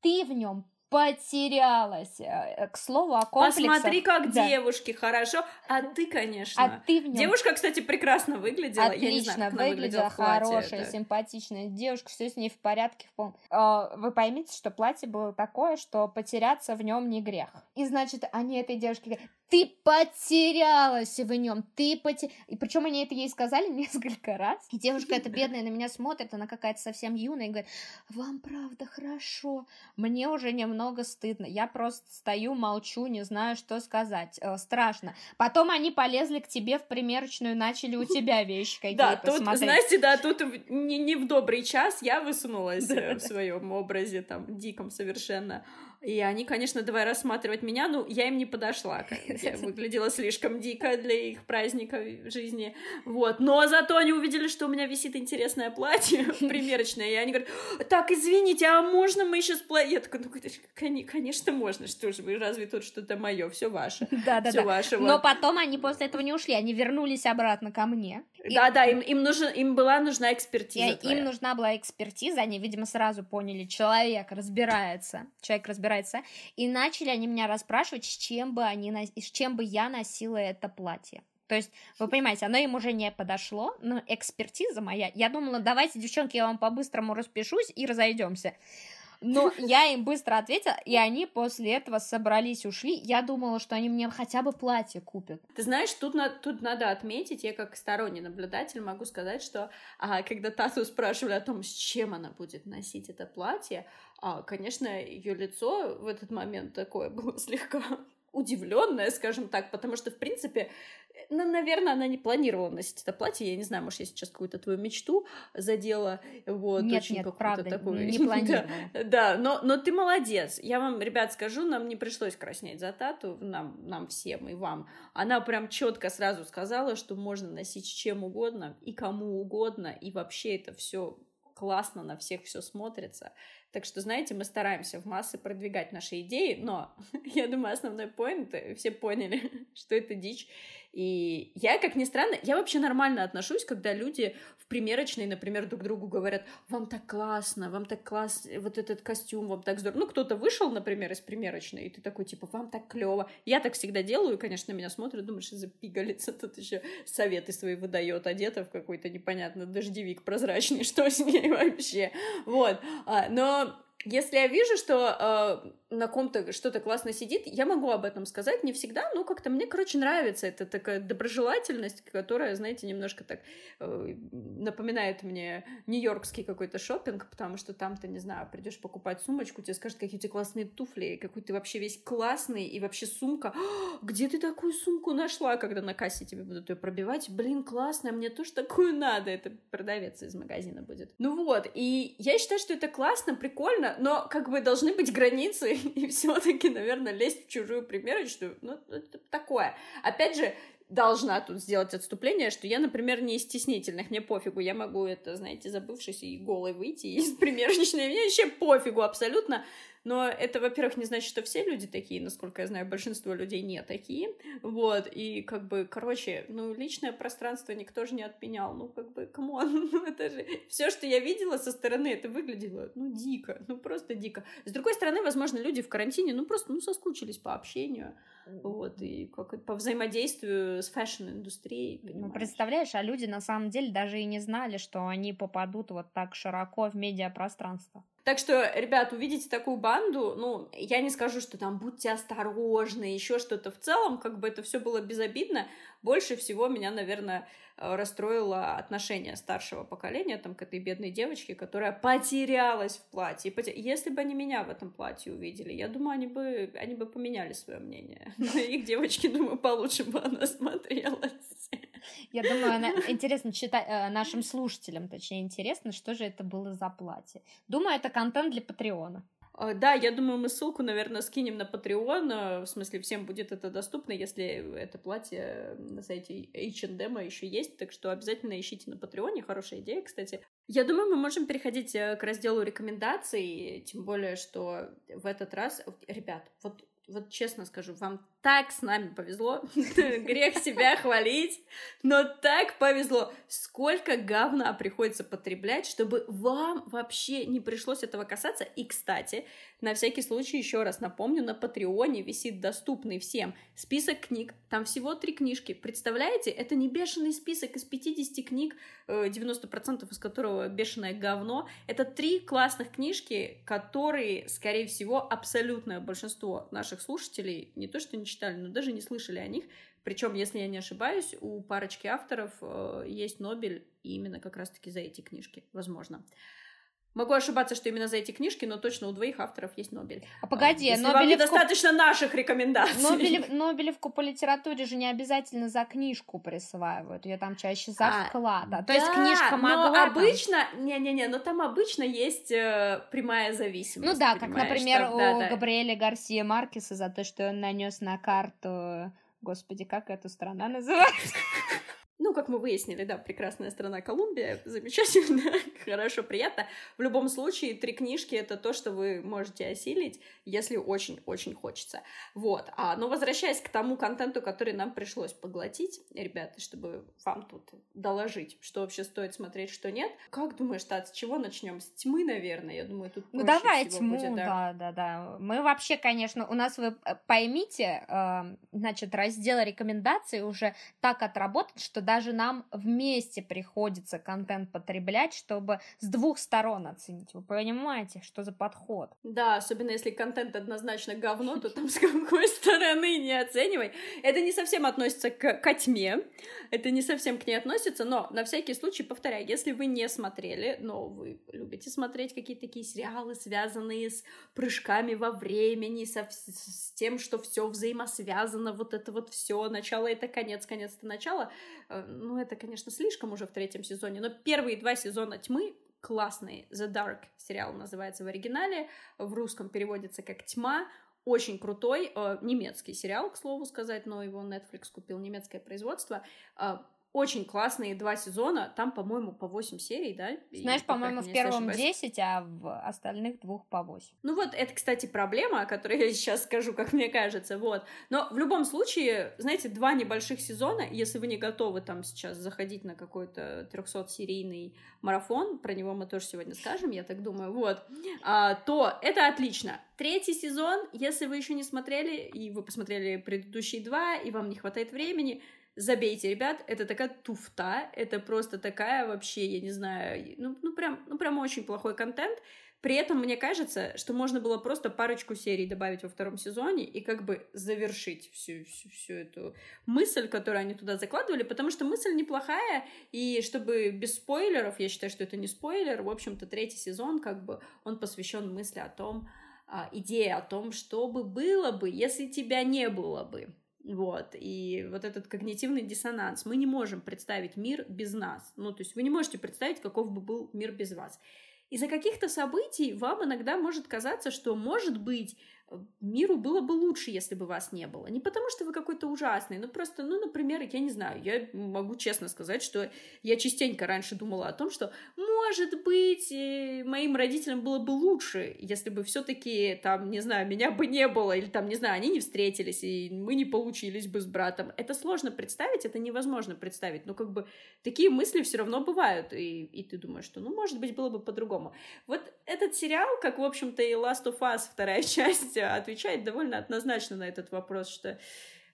ты в нем потерялась. Э, К слову о комплексах. Посмотри, как Да. девушки, хорошо. А ты, конечно. А ты в нем Девушка, кстати, прекрасно выглядела. Отлично, Я не знаю, как выглядела выглядела хорошая, Это- симпатичная девушка, все с ней в порядке. В пол... А, Вы поймите, что платье было такое, что потеряться в нем не грех. И значит, они этой девушке говорят, ты потерялась в нем, ты поте... И причем они это ей сказали [laughs] несколько раз. И девушка эта бедная на меня смотрит, она какая-то совсем юная, и говорит, вам правда хорошо. Мне уже немного стыдно. Я просто стою, молчу, не знаю, что сказать. Э, страшно. Потом они полезли к тебе в примерочную, начали у тебя [laughs] вещи Да, какие-то тут, смотреть. знаете, да, тут не, не в добрый час я высунулась э, в своем образе, там, диком совершенно. И они, конечно, давай рассматривать меня, ну, я им не подошла. платье [laughs] выглядело слишком дико для их праздника в жизни. Вот. Но зато они увидели, что у меня висит интересное платье [laughs] примерочное, и они говорят, так, извините, а можно мы еще с платьем? Я такая, ну, конечно, можно, что же вы, разве тут что-то мое, все ваше. Да, да, да. Ваше, Но потом они после этого не ушли, они вернулись обратно ко мне. Да, да, им, им, нужен, им была нужна экспертиза. Им нужна была экспертиза, они, видимо, сразу поняли, человек разбирается, человек разбирается, и начали они меня расспрашивать, с чем бы они, с чем бы я носила это платье. То есть, вы понимаете, оно им уже не подошло, но экспертиза моя. Я думала, давайте, девчонки, я вам по-быстрому распишусь и разойдемся. Но [laughs] я им быстро ответила, и они после этого собрались, ушли. Я думала, что они мне хотя бы платье купят. Ты знаешь, тут, на, тут надо отметить, я как сторонний наблюдатель могу сказать, что а, когда Тату спрашивали о том, с чем она будет носить это платье, а, конечно, ее лицо в этот момент такое было [laughs] слегка удивленная, скажем так, потому что, в принципе, ну, наверное, она не планировала носить это платье. Я не знаю, может, я сейчас какую-то твою мечту задела. Вот, нет, очень нет, правда, такую... не [laughs] планировала. да, да но, но ты молодец. Я вам, ребят, скажу, нам не пришлось краснеть за тату, нам, нам всем и вам. Она прям четко сразу сказала, что можно носить чем угодно и кому угодно, и вообще это все классно, на всех все смотрится. Так что, знаете, мы стараемся в массы продвигать наши идеи, но [laughs] я думаю, основной поинт, все поняли, [laughs] что это дичь. И я, как ни странно, я вообще нормально отношусь, когда люди в примерочной, например, друг другу говорят, вам так классно, вам так классно, вот этот костюм, вам так здорово. Ну, кто-то вышел, например, из примерочной, и ты такой, типа, вам так клево. Я так всегда делаю, конечно, меня смотрят, думаешь, за пигалица тут еще советы свои выдает, одета в какой-то непонятно дождевик прозрачный, [laughs] что с ней вообще. Вот. А, но если я вижу, что э, на ком-то что-то классно сидит, я могу об этом сказать, не всегда, но как-то мне, короче, нравится эта такая доброжелательность, которая, знаете, немножко так э, напоминает мне нью-йоркский какой-то шопинг, потому что там ты, не знаю, придешь покупать сумочку, тебе скажут, какие у тебя классные туфли, какой ты вообще весь классный, и вообще сумка, где ты такую сумку нашла, когда на кассе тебе будут ее пробивать, блин, классная, мне тоже такую надо, это продавец из магазина будет. Ну вот, и я считаю, что это классно, прикольно, но как бы должны быть границы, [laughs] и все-таки, наверное, лезть в чужую примерочную, ну, это такое. Опять же, должна тут сделать отступление, что я, например, не из стеснительных, мне пофигу, я могу это, знаете, забывшись и голой выйти из [laughs] примерочной, мне вообще пофигу абсолютно, но это, во-первых, не значит, что все люди такие, насколько я знаю, большинство людей не такие, вот, и как бы, короче, ну, личное пространство никто же не отменял, ну, как бы, come on, [laughs] ну, это же, все, что я видела со стороны, это выглядело, ну, дико, ну, просто дико. С другой стороны, возможно, люди в карантине, ну, просто, ну, соскучились по общению, вот, и как по взаимодействию с fashion-индустрией. Ну, представляешь, а люди на самом деле даже и не знали, что они попадут вот так широко в медиапространство. Так что, ребят, увидите такую банду, ну, я не скажу, что там будьте осторожны, еще что-то. В целом, как бы это все было безобидно. Больше всего меня, наверное, э, расстроило отношение старшего поколения там, к этой бедной девочке, которая потерялась в платье. Если бы они меня в этом платье увидели, я думаю, они бы, они бы поменяли свое мнение. [laughs] Но их девочки, думаю, получше бы она смотрелась. Я думаю, она... интересно читать э, нашим слушателям, точнее, интересно, что же это было за платье. Думаю, это контент для Патреона. А, да, я думаю, мы ссылку, наверное, скинем на Patreon. В смысле, всем будет это доступно, если это платье на сайте H&M еще есть. Так что обязательно ищите на Патреоне. Хорошая идея, кстати. Я думаю, мы можем переходить э, к разделу рекомендаций, тем более, что в этот раз... Ребят, вот вот честно скажу, вам так с нами повезло, [laughs] грех себя хвалить, но так повезло. Сколько говна приходится потреблять, чтобы вам вообще не пришлось этого касаться. И, кстати, на всякий случай еще раз напомню, на Патреоне висит доступный всем список книг. Там всего три книжки. Представляете, это не бешеный список из 50 книг, 90% э, из которого бешеное говно. Это три классных книжки, которые, скорее всего, абсолютное большинство наших слушателей не то что не читали, но даже не слышали о них. Причем, если я не ошибаюсь, у парочки авторов э, есть Нобель именно как раз-таки за эти книжки, возможно. Могу ошибаться, что именно за эти книжки, но точно у двоих авторов есть Нобель. А погоди, Если Нобелевку... вам недостаточно наших рекомендаций. Нобелев... Нобелевку по литературе же не обязательно за книжку присваивают, ее там чаще за а, вклад. А, то да, есть книжка могла... но обычно... Не-не-не, но там обычно есть э, прямая зависимость. Ну да, как, например, там, у да, да. Габриэля Гарсия Маркеса за то, что он нанес на карту Господи, как эта страна называется? Ну, как мы выяснили, да, прекрасная страна Колумбия, замечательно, [laughs] хорошо, приятно. В любом случае, три книжки — это то, что вы можете осилить, если очень-очень хочется. Вот. А, но возвращаясь к тому контенту, который нам пришлось поглотить, ребята, чтобы вам тут доложить, что вообще стоит смотреть, что нет. Как думаешь, Тат, с чего начнем? С тьмы, наверное, я думаю, тут Ну, давай тьму, будет, да. да, да, да. Мы вообще, конечно, у нас, вы э, поймите, э, значит, раздел рекомендаций уже так отработан, что даже нам вместе приходится контент потреблять, чтобы с двух сторон оценить. Вы понимаете, что за подход? Да, особенно если контент однозначно говно, то там с какой стороны не оценивай. Это не совсем относится к, ко тьме, это не совсем к ней относится, но на всякий случай повторяю, если вы не смотрели, но вы любите смотреть какие-то такие сериалы, связанные с прыжками во времени, со, с тем, что все взаимосвязано, вот это вот все, начало это конец, конец это начало, ну, это, конечно, слишком уже в третьем сезоне, но первые два сезона «Тьмы» классные. The Dark сериал называется в оригинале, в русском переводится как «Тьма», очень крутой э, немецкий сериал, к слову сказать, но его Netflix купил немецкое производство. Э, очень классные два сезона, там, по-моему, по 8 серий, да? Знаешь, по-моему, в первом 10, а в остальных двух по 8. Ну вот, это, кстати, проблема, о которой я сейчас скажу, как мне кажется, вот. Но в любом случае, знаете, два небольших сезона, если вы не готовы там сейчас заходить на какой-то 300-серийный марафон, про него мы тоже сегодня скажем, я так думаю, вот, а, то это отлично. Третий сезон, если вы еще не смотрели, и вы посмотрели предыдущие два, и вам не хватает времени, забейте, ребят, это такая туфта, это просто такая вообще, я не знаю, ну, ну прям, ну прям очень плохой контент. При этом мне кажется, что можно было просто парочку серий добавить во втором сезоне и как бы завершить всю, всю, всю эту мысль, которую они туда закладывали, потому что мысль неплохая, и чтобы без спойлеров, я считаю, что это не спойлер, в общем-то, третий сезон, как бы, он посвящен мысли о том, а, идее о том, что бы было бы, если тебя не было бы. Вот, и вот этот когнитивный диссонанс. Мы не можем представить мир без нас. Ну, то есть вы не можете представить, каков бы был мир без вас. Из-за каких-то событий вам иногда может казаться, что, может быть, миру было бы лучше, если бы вас не было. Не потому, что вы какой-то ужасный, но просто, ну, например, я не знаю, я могу честно сказать, что я частенько раньше думала о том, что, может быть, э, моим родителям было бы лучше, если бы все-таки, там, не знаю, меня бы не было, или там, не знаю, они не встретились, и мы не получились бы с братом. Это сложно представить, это невозможно представить, но как бы такие мысли все равно бывают, и, и ты думаешь, что, ну, может быть, было бы по-другому. Вот этот сериал, как, в общем-то, и Last of Us, вторая [laughs] часть, отвечает довольно однозначно на этот вопрос, что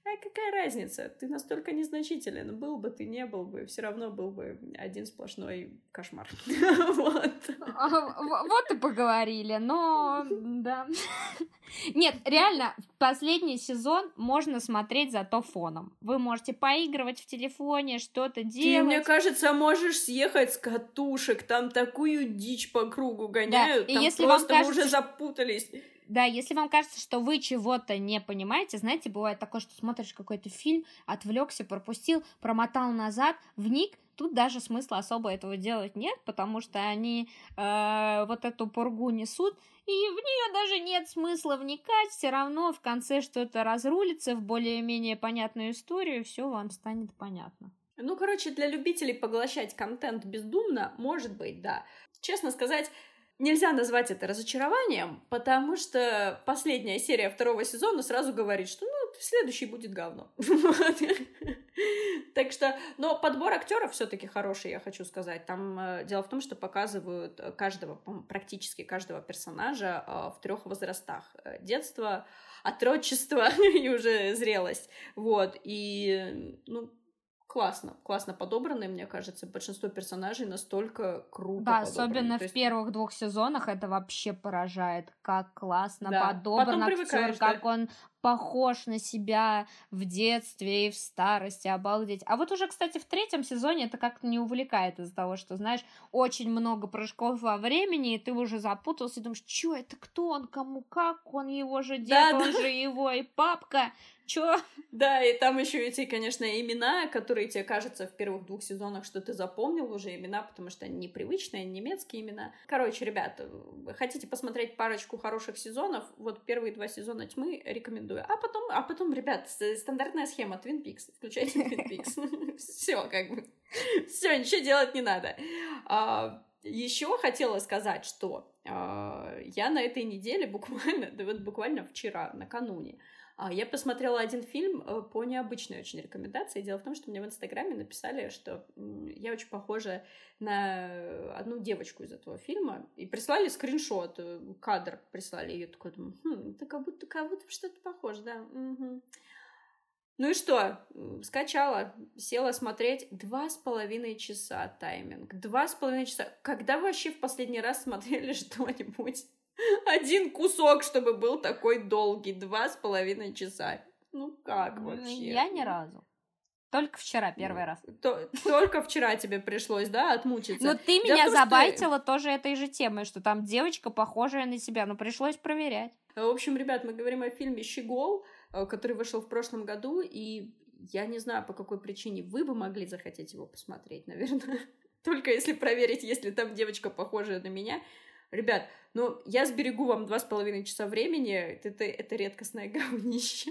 а какая разница? Ты настолько незначителен. Был бы ты, не был бы, все равно был бы один сплошной кошмар. [laughs] Вот. А, вот и поговорили, но да. Нет, реально, последний сезон можно смотреть зато фоном. Вы можете поигрывать в телефоне, что-то делать. Ты, мне кажется, можешь съехать с катушек, там такую дичь по кругу гоняют, да. и там если просто вам кажется, мы уже запутались. Да, если вам кажется, что вы чего-то не понимаете, знаете, бывает такое, что смотришь какой-то фильм, отвлекся, пропустил, промотал назад, вник, тут даже смысла особо этого делать нет, потому что они э, вот эту пургу несут, и в нее даже нет смысла вникать, все равно в конце что-то разрулится в более-менее понятную историю, все вам станет понятно. Ну, короче, для любителей поглощать контент бездумно, может быть, да. Честно сказать, Нельзя назвать это разочарованием, потому что последняя серия второго сезона сразу говорит, что ну, следующий будет говно. [laughs] Так что, но подбор актеров все-таки хороший, я хочу сказать. Там э, дело в том, что показывают каждого, практически каждого персонажа э, в трех возрастах: э, детство, отрочество [laughs] и уже зрелость. Вот и ну классно, классно подобранные, мне кажется. Большинство персонажей настолько круто Да, особенно в есть... первых двух сезонах это вообще поражает, как классно да. подобран актер, как да? он похож на себя в детстве и в старости, обалдеть. А вот уже, кстати, в третьем сезоне это как-то не увлекает из-за того, что, знаешь, очень много прыжков во времени, и ты уже запутался и думаешь, что это, кто он, кому как, он его же дед, да, он да. же его и папка, чё? Да, и там еще эти, конечно, имена, которые тебе кажется в первых двух сезонах, что ты запомнил уже имена, потому что они непривычные, немецкие имена. Короче, ребят, хотите посмотреть парочку хороших сезонов, вот первые два сезона «Тьмы» рекомендую рекомендую. А потом, а потом, ребят, стандартная схема Twin Peaks. Включайте Twin [laughs] Peaks. [laughs] Все, как бы. Все, ничего делать не надо. А, еще хотела сказать, что э, я на этой неделе буквально, [laughs] да вот буквально вчера, накануне, э, я посмотрела один фильм э, по необычной очень рекомендации. Дело в том, что мне в Инстаграме написали, что я очень похожа на одну девочку из этого фильма, и прислали скриншот, э, кадр прислали, и я такой думаю, хм, это как будто, как будто что-то похоже, да. Угу. Ну и что? Скачала, села смотреть. Два с половиной часа тайминг. Два с половиной часа. Когда вообще в последний раз смотрели [laughs] что-нибудь? Один кусок, чтобы был такой долгий. Два с половиной часа. Ну как вообще? Я ни разу. Только вчера первый раз. То, только вчера тебе пришлось, да, отмучиться. Но ты меня том, забайтила что... тоже этой же темой, что там девочка похожая на себя, но пришлось проверять. В общем, ребят, мы говорим о фильме «Щегол», Э, который вышел в прошлом году, и я не знаю, по какой причине вы бы могли захотеть его посмотреть, наверное. [laughs] Только если проверить, есть ли там девочка похожая на меня. Ребят, ну, я сберегу вам два с половиной часа времени. Это, это редкостное [laughs] говнище.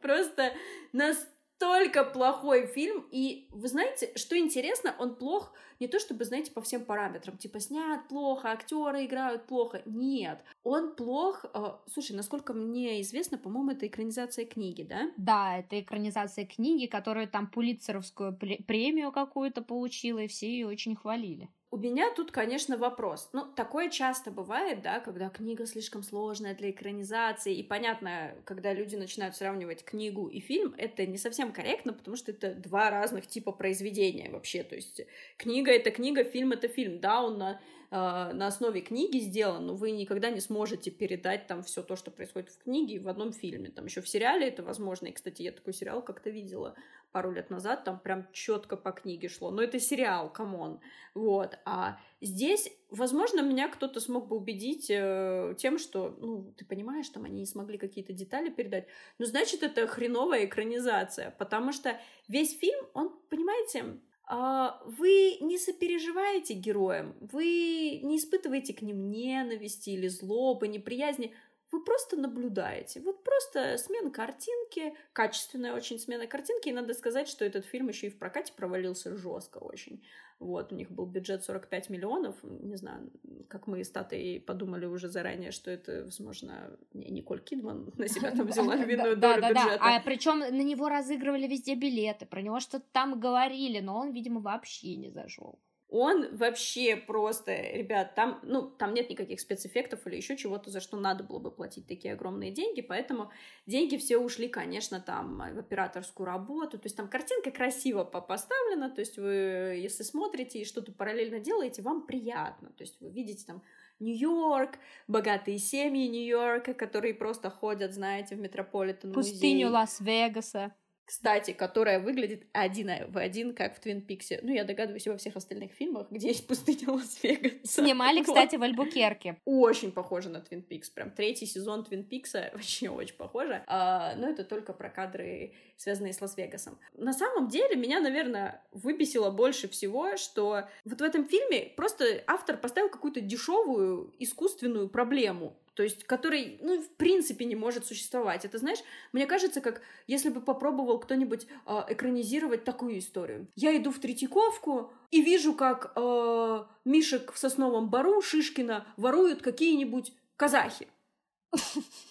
Просто нас настолько плохой фильм, и вы знаете, что интересно, он плох не то чтобы, знаете, по всем параметрам, типа снят плохо, актеры играют плохо, нет, он плох, э, слушай, насколько мне известно, по-моему, это экранизация книги, да? Да, это экранизация книги, которая там пулитцеровскую премию какую-то получила, и все ее очень хвалили. У меня тут, конечно, вопрос. Ну, такое часто бывает, да, когда книга слишком сложная для экранизации, и понятно, когда люди начинают сравнивать книгу и фильм, это не совсем корректно, потому что это два разных типа произведения вообще. То есть книга — это книга, фильм — это фильм. Да, он на на основе книги сделан, но вы никогда не сможете передать там все то, что происходит в книге, в одном фильме. Там еще в сериале это возможно. И, кстати, я такой сериал как-то видела пару лет назад, там прям четко по книге шло. Но это сериал, come on. Вот. А здесь, возможно, меня кто-то смог бы убедить э, тем, что, ну, ты понимаешь, там они не смогли какие-то детали передать. Ну, значит, это хреновая экранизация, потому что весь фильм, он, понимаете, а, вы не сопереживаете героям, вы не испытываете к ним ненависти или злобы, неприязни, вы просто наблюдаете. Вот просто смена картинки, качественная очень смена картинки, и надо сказать, что этот фильм еще и в прокате провалился жестко очень. Вот, у них был бюджет 45 миллионов, не знаю, как мы с Татой подумали уже заранее, что это, возможно, не Николь Кидман на себя там взяла [laughs] львиную долю бюджета. А причем на него разыгрывали везде билеты, про него что-то там говорили, но он, видимо, вообще не зашел он вообще просто, ребят, там, ну, там нет никаких спецэффектов или еще чего-то, за что надо было бы платить такие огромные деньги, поэтому деньги все ушли, конечно, там в операторскую работу, то есть там картинка красиво поставлена, то есть вы, если смотрите и что-то параллельно делаете, вам приятно, то есть вы видите там Нью-Йорк, богатые семьи Нью-Йорка, которые просто ходят, знаете, в метрополитен Пустыню Лас-Вегаса кстати, которая выглядит один в один, как в Твин Пиксе. Ну, я догадываюсь, во всех остальных фильмах, где есть пустыня Лас-Вегаса. Снимали, кстати, в Альбукерке. Очень похоже на Твин Пикс. Прям третий сезон Твин Пикса [laughs] вообще очень похоже. А, но это только про кадры, связанные с Лас-Вегасом. На самом деле, меня, наверное, выбесило больше всего, что вот в этом фильме просто автор поставил какую-то дешевую искусственную проблему то есть который, ну, в принципе не может существовать. Это, знаешь, мне кажется, как если бы попробовал кто-нибудь э, экранизировать такую историю. Я иду в Третьяковку и вижу, как э, Мишек в Сосновом Бару Шишкина воруют какие-нибудь казахи.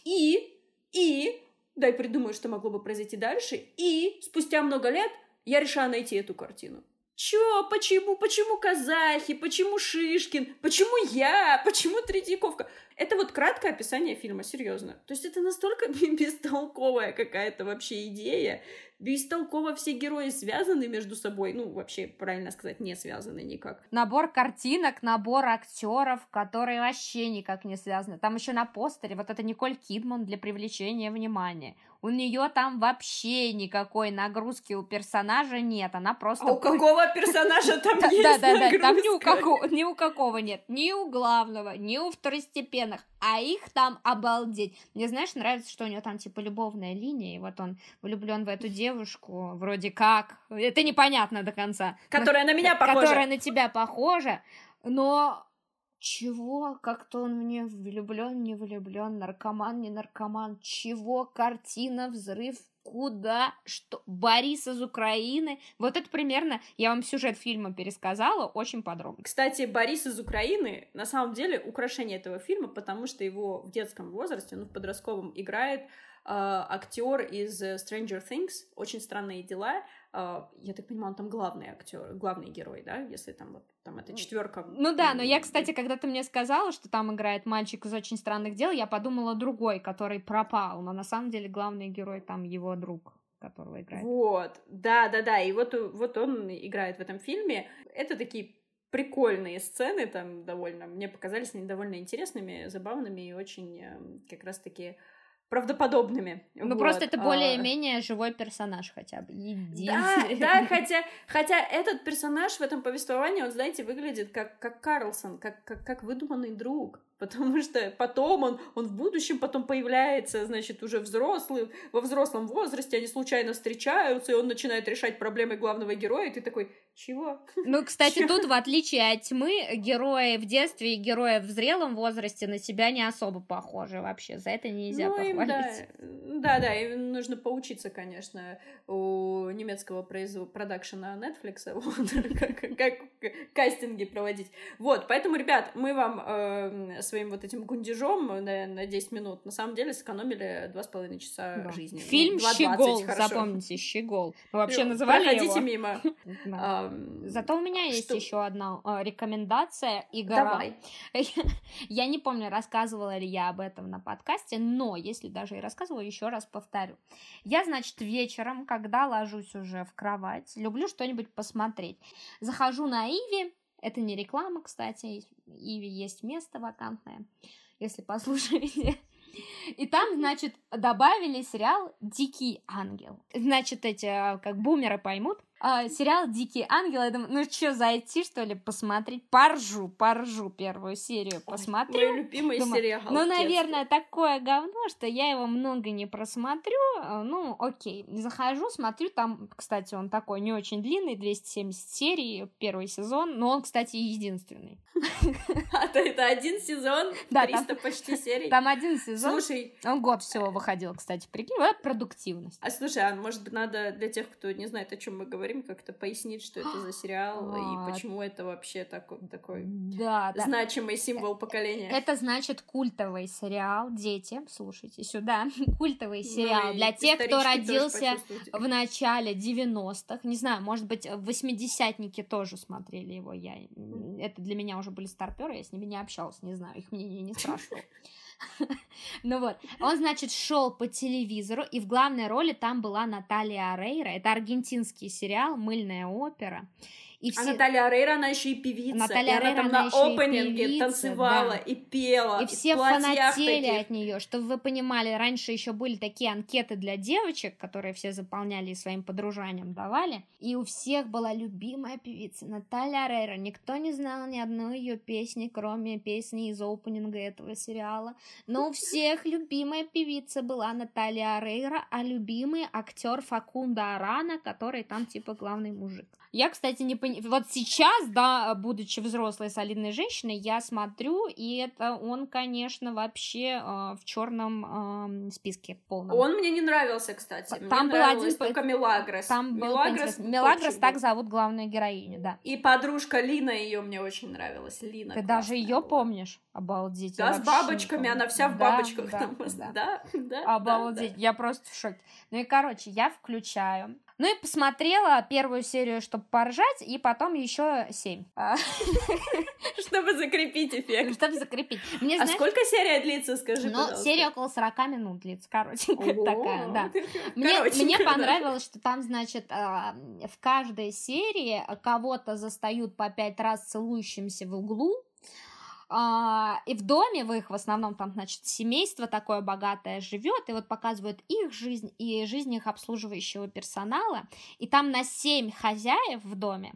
И, и, дай придумаю, что могло бы произойти дальше, и спустя много лет я решаю найти эту картину. Чё? Почему? Почему казахи? Почему Шишкин? Почему я? Почему Третьяковка? Это вот краткое описание фильма, серьезно. То есть это настолько [laughs] бестолковая какая-то вообще идея, бестолково все герои связаны между собой, ну, вообще, правильно сказать, не связаны никак. Набор картинок, набор актеров, которые вообще никак не связаны. Там еще на постере вот это Николь Кидман для привлечения внимания. У нее там вообще никакой нагрузки у персонажа нет, она просто... А у какого персонажа там есть Да, да, да, там ни у, какого, ни у какого нет, ни у главного, ни у второстепенных, а их там обалдеть. Мне, знаешь, нравится, что у нее там типа любовная линия, и вот он влюблен в эту девушку, вроде как, это непонятно до конца. Которая на меня похожа. Которая на тебя похожа, но чего? Как-то он мне влюблен, не влюблен, наркоман, не наркоман. Чего? Картина, взрыв, куда, что, Борис из Украины. Вот это примерно, я вам сюжет фильма пересказала очень подробно. Кстати, Борис из Украины на самом деле украшение этого фильма, потому что его в детском возрасте, ну, в подростковом играет э, актер из Stranger Things, очень странные дела. Э, я так понимаю, он там главный актер, главный герой, да, если там вот там это четверка. Ну да, но я, кстати, когда ты мне сказала, что там играет мальчик из очень странных дел, я подумала другой, который пропал, но на самом деле главный герой там его друг которого играет. Вот, да, да, да, и вот, вот он играет в этом фильме. Это такие прикольные сцены, там довольно, мне показались они довольно интересными, забавными и очень эм, как раз-таки правдоподобными. Ну, вот. просто это а. более-менее живой персонаж хотя бы. Да, да, [laughs] хотя, хотя этот персонаж в этом повествовании, он, знаете, выглядит как, как Карлсон, как, как, как выдуманный друг [laughs] потому что потом он, он в будущем потом появляется, значит, уже взрослый, во взрослом возрасте, они случайно встречаются, и он начинает решать проблемы главного героя, и ты такой, чего? Ну, кстати, Чего? тут, в отличие от тьмы, герои в детстве и герои в зрелом возрасте на себя не особо похожи вообще. За это нельзя ну, похвалить. Им, да. да, да, им нужно поучиться, конечно, у немецкого производства продакшена Netflix, [laughs] вот, как, как кастинги проводить. Вот, поэтому, ребят, мы вам э, своим вот этим гундежом на, на 10 минут на самом деле сэкономили 2,5 часа да. жизни. Ну, Фильм ну, «Щегол», запомните, «Щегол». Мы вообще называли Проходите его. мимо. [laughs] Зато у меня есть что... еще одна а, рекомендация. Игра. Давай. [laughs] я не помню, рассказывала ли я об этом на подкасте, но если даже и рассказывала, еще раз повторю. Я, значит, вечером, когда ложусь уже в кровать, люблю что-нибудь посмотреть. Захожу на Иви, это не реклама, кстати, Иви есть место вакантное, если послушаете. [laughs] И там, значит, добавили сериал «Дикий ангел». Значит, эти, а, как бумеры поймут, а, сериал «Дикий ангел». Я думаю, ну что, зайти, что ли, посмотреть? Поржу, поржу первую серию, посмотрю. Ой, мой любимый думаю, сериал. Ну, наверное, такое говно, что я его много не просмотрю. А, ну, окей. Захожу, смотрю, там, кстати, он такой не очень длинный, 270 серий, первый сезон, но он, кстати, единственный. [laughs] А то это один сезон, 300 почти серий. Там один сезон. Слушай. Он год всего выходил, кстати, прикинь, вот продуктивность. А слушай, а может быть, надо для тех, кто не знает, о чем мы говорим, поговорим, как-то пояснить, что это за сериал вот. и [gasps] почему это вообще такой, такой да, значимый да. символ поколения. Это значит культовый сериал. Дети, слушайте сюда. [laughs] культовый ну сериал ну, для тех, кто родился в начале 90-х. Не знаю, может быть, восьмидесятники тоже смотрели его. Я... Это для меня уже были старперы, я с ними не общалась, не знаю, их мнение не спрашивала. [laughs] Ну вот, он, значит, шел по телевизору, и в главной роли там была Наталья Арейра. Это аргентинский сериал «Мыльная опера». И а все... А Наталья Арейра, она еще и певица. Наталья и Арейра, она там она на опенинге певица, танцевала да. и пела. И, и все фанатели таких. от нее. Чтобы вы понимали, раньше еще были такие анкеты для девочек, которые все заполняли и своим подружаниям давали. И у всех была любимая певица Наталья Арейра. Никто не знал ни одной ее песни, кроме песни из опенинга этого сериала. Но у всех любимая певица была Наталья Арейра, а любимый актер Факунда Арана, который там типа главный мужик. Я, кстати, не понимаю, вот сейчас, да, будучи взрослой солидной женщиной, я смотрю, и это он, конечно, вообще э, в черном э, списке полном. Он мне не нравился, кстати. Там мне был один только Мелагрос. Там был Мелагрос, Мелагрос так зовут главную героиню, да. И подружка Лина ее мне очень нравилась. Лина. Ты даже ее помнишь? Обалдеть. Да, с бабочками, она вся в бабочках. [laughs] Да, да, да. да, Обалдеть. Я просто в шоке. Ну и короче, я включаю ну и посмотрела первую серию, чтобы поржать, и потом еще семь. А. [laughs] Чтобы закрепить эффект. Чтобы закрепить. Мне, а сколько серия длится, скажи, Ну, серия около 40 минут длится, коротенькая такая, да. [laughs] Мне, мне понравилось, что там, значит, а, в каждой серии кого-то застают по пять раз целующимся в углу, и в доме, в их в основном там, значит, семейство такое богатое живет, и вот показывают их жизнь и жизнь их обслуживающего персонала, и там на семь хозяев в доме,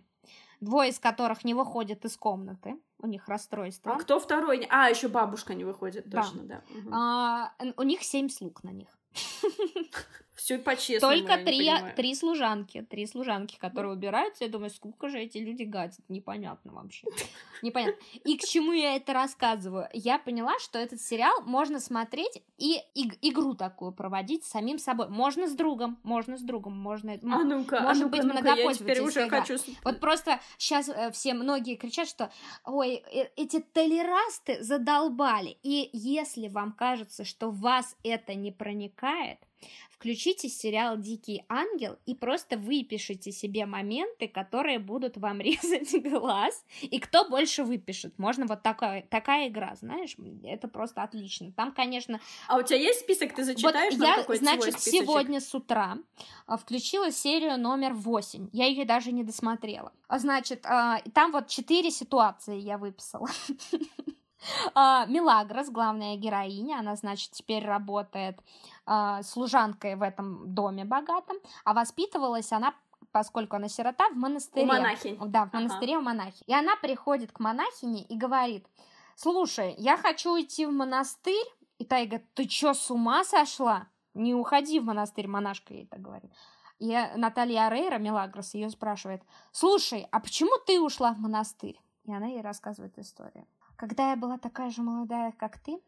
двое из которых не выходят из комнаты, у них расстройство. А кто второй? А, еще бабушка не выходит, точно, да. да. Угу. А, у них семь слуг на них. [laughs] Все по-честному. Только три, три служанки, три служанки, которые убираются. Я думаю, сколько же эти люди гадят. Непонятно вообще. [laughs] Непонятно. И к чему я это рассказываю? Я поняла, что этот сериал можно смотреть и, и игру такую проводить с самим собой. Можно с другом, можно с другом, можно... А ну-ка, может а ну быть, ну я теперь уже игра. хочу... Вот просто сейчас э, все многие кричат, что ой, э, эти толерасты задолбали. И если вам кажется, что вас это не проникает, включите сериал «Дикий ангел» и просто выпишите себе моменты, которые будут вам [laughs] резать глаз, и кто больше выпишет. Можно вот такая, такая игра, знаешь, это просто отлично. Там, конечно... А у тебя есть список, ты зачитаешь вот я, значит, сегодня с утра а, включила серию номер 8, я ее даже не досмотрела. А, значит, а, там вот четыре ситуации я выписала. [laughs] Милагрос, главная героиня, она, значит, теперь работает э, служанкой в этом доме богатом, а воспитывалась она поскольку она сирота, в монастыре. У монахинь. Да, в монастыре ага. у монахи. И она приходит к монахине и говорит, слушай, я хочу уйти в монастырь. И та ей говорит, ты чё, с ума сошла? Не уходи в монастырь, монашка ей так говорит. И Наталья Арейра, Мелагрос, ее спрашивает, слушай, а почему ты ушла в монастырь? И она ей рассказывает историю. Когда я была такая же молодая, как ты,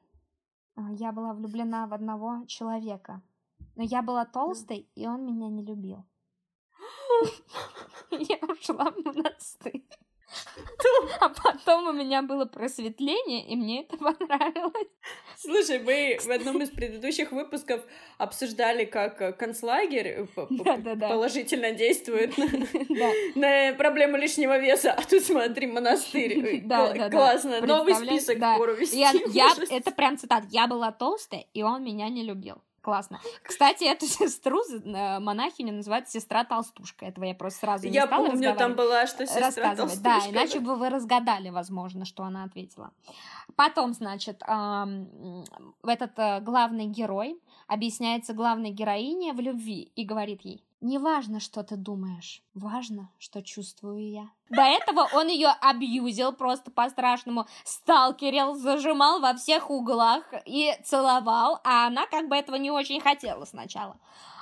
а, я была влюблена в одного человека. Но я была толстой, и он меня не любил. [laughs] [laughs] Я ушла в монастырь. А потом у меня было просветление, и мне это понравилось. Слушай, мы в одном из предыдущих выпусков обсуждали, как концлагерь положительно действует [laughs] на проблему лишнего веса, а тут смотри, монастырь. [laughs] Классно, новый список вести. [laughs] Это прям цитат. Я была толстая, и он меня не любил. Классно. Кстати, эту [laughs] сестру э, монахиню называют сестра толстушка. Этого я просто сразу не я стала помню, там была, что сестра толстушка. Да, иначе бы вы разгадали, возможно, что она ответила. Потом, значит, этот э, главный герой объясняется главной героине в любви и говорит ей, не важно, что ты думаешь, важно, что чувствую я. До этого он ее абьюзил просто по-страшному, сталкерил, зажимал во всех углах и целовал, а она как бы этого не очень хотела сначала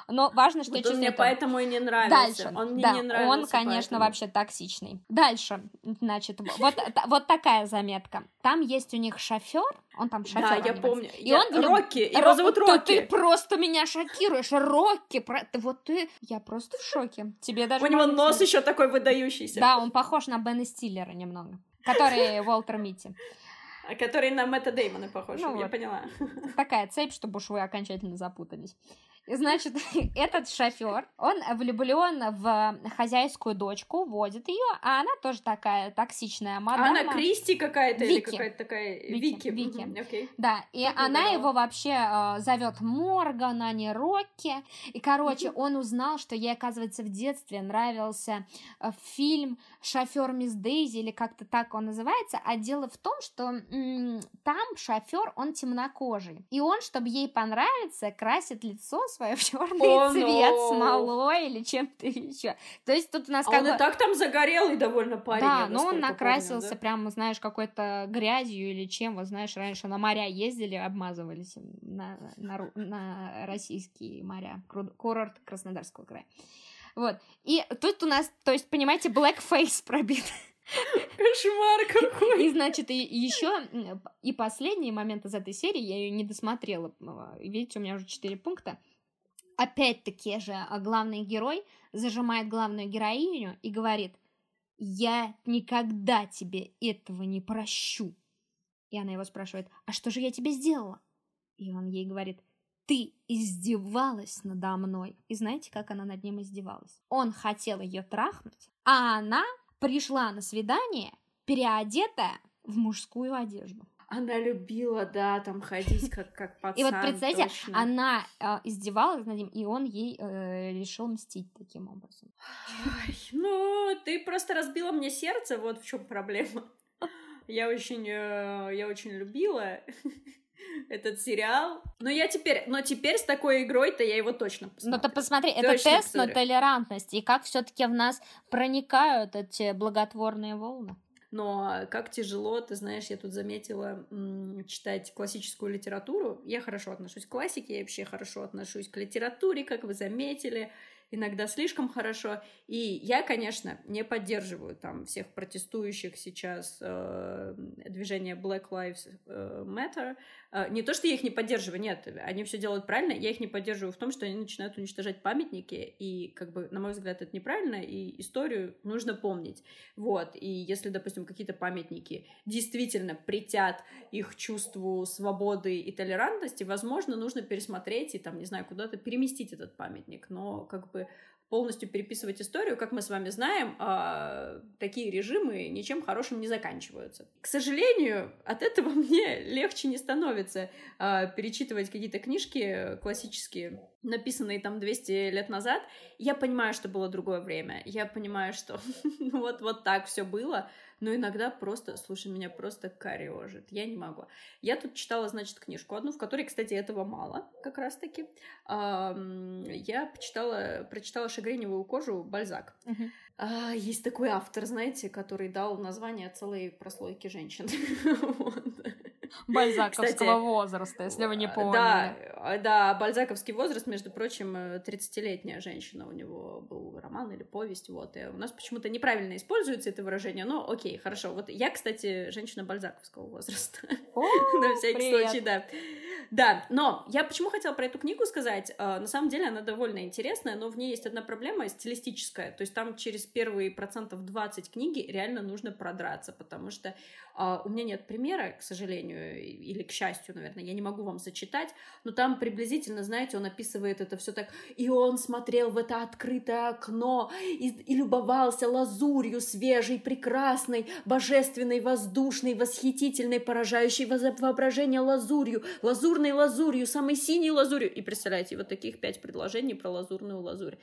но важно, что вот он мне поэтому и не нравится. Дальше, он мне да, не нравится. Он, конечно, поэтому. вообще токсичный. Дальше, значит, вот, вот такая заметка. Там есть у них шофер, он там шофер. Да, я помню. И я... он Рокки, его Ро... зовут Рокки. Ты просто меня шокируешь, Рокки. Про... Вот ты, я просто в шоке. Тебе даже. У него нос еще такой выдающийся. Да, он похож на Бена Стиллера немного, который [laughs] Уолтер Митти. Который на Мэтта Деймона похож, ну, я вот. поняла. Такая цепь, чтобы уж вы окончательно запутались. Значит, [laughs] этот шофер, он влюблен в хозяйскую дочку, водит ее, а она тоже такая токсичная мадама. Она Кристи какая-то или какая-то такая Вики. Вики. Вики. Okay. Да, и Как она его вообще э, зовет Морган, а не Рокки. И, короче, он узнал, что ей, оказывается, в детстве нравился э, фильм Шофер Мисс Дейзи, или как-то так он называется. А дело в том, что м- там шофер, он темнокожий. И он, чтобы ей понравиться, красит лицо свое в черный oh, цвет no. смолой или чем-то еще. То есть тут у нас а как он бы... и так там загорелый довольно парень. Да, но он накрасился помню, да? прямо, знаешь, какой-то грязью или чем. Вот знаешь, раньше на моря ездили, обмазывались на, на, на российские моря. Курорт Краснодарского края. Вот. И тут у нас, то есть, понимаете, blackface пробит. Кошмар какой! И, значит, и, еще и последний момент из этой серии, я ее не досмотрела. Видите, у меня уже четыре пункта опять-таки же а, главный герой зажимает главную героиню и говорит, я никогда тебе этого не прощу. И она его спрашивает, а что же я тебе сделала? И он ей говорит, ты издевалась надо мной. И знаете, как она над ним издевалась? Он хотел ее трахнуть, а она пришла на свидание, переодетая в мужскую одежду. Она любила, да, там ходить как, как пацан. [laughs] И вот представьте, точно. она э, издевалась над ним, и он ей э, решил мстить таким образом. Ой, ну, ты просто разбила мне сердце, вот в чем проблема. [laughs] Я очень, э, я очень любила [laughs] этот сериал. Но я теперь, но теперь с такой игрой-то я его точно посмотрю. Ну, то посмотри, точно это тест посмотрю. на толерантность, и как все таки в нас проникают эти благотворные волны. Но как тяжело, ты знаешь, я тут заметила читать классическую литературу. Я хорошо отношусь к классике, я вообще хорошо отношусь к литературе, как вы заметили иногда слишком хорошо. И я, конечно, не поддерживаю там всех протестующих сейчас э, движения Black Lives э, Matter. Э, не то, что я их не поддерживаю, нет, они все делают правильно, я их не поддерживаю в том, что они начинают уничтожать памятники, и, как бы, на мой взгляд, это неправильно, и историю нужно помнить. Вот, и если, допустим, какие-то памятники действительно притят их чувству свободы и толерантности, возможно, нужно пересмотреть и, там, не знаю, куда-то переместить этот памятник, но, как бы, полностью переписывать историю, как мы с вами знаем, э, такие режимы ничем хорошим не заканчиваются. К сожалению, от этого [laughs] мне легче не становится э, перечитывать какие-то книжки классические, написанные там 200 лет назад. Я понимаю, что было другое время. Я понимаю, что [laughs] вот, вот так все было но иногда просто, слушай, меня просто корежит, я не могу. Я тут читала, значит, книжку одну, в которой, кстати, этого мало, как раз-таки. Я почитала, прочитала «Шагреневую кожу» Бальзак. А, есть такой автор, знаете, который дал название целой прослойки женщин. [laughs] [laughs] Бальзаковского Кстати, возраста, если вы не поняли. Да, да, бальзаковский возраст, между прочим, 30-летняя женщина у него был роман или повесть, вот, и у нас почему-то неправильно используется это выражение, но окей, хорошо. Вот я, кстати, женщина бальзаковского возраста. [laughs] На всякий случай, да. Да, но я почему хотела про эту книгу сказать? А, на самом деле она довольно интересная, но в ней есть одна проблема стилистическая. То есть там через первые процентов 20 книги реально нужно продраться, потому что а, у меня нет примера, к сожалению, или к счастью, наверное, я не могу вам зачитать, но там приблизительно, знаете, он описывает это все так, и он смотрел в это открытое окно и, и любовался лазурью свежей, прекрасной, божественной, воздушной, восхитительной, поражающей воображение лазурью, лазурной лазурью, самой синей лазурью. И представляете, вот таких пять предложений про лазурную лазурь.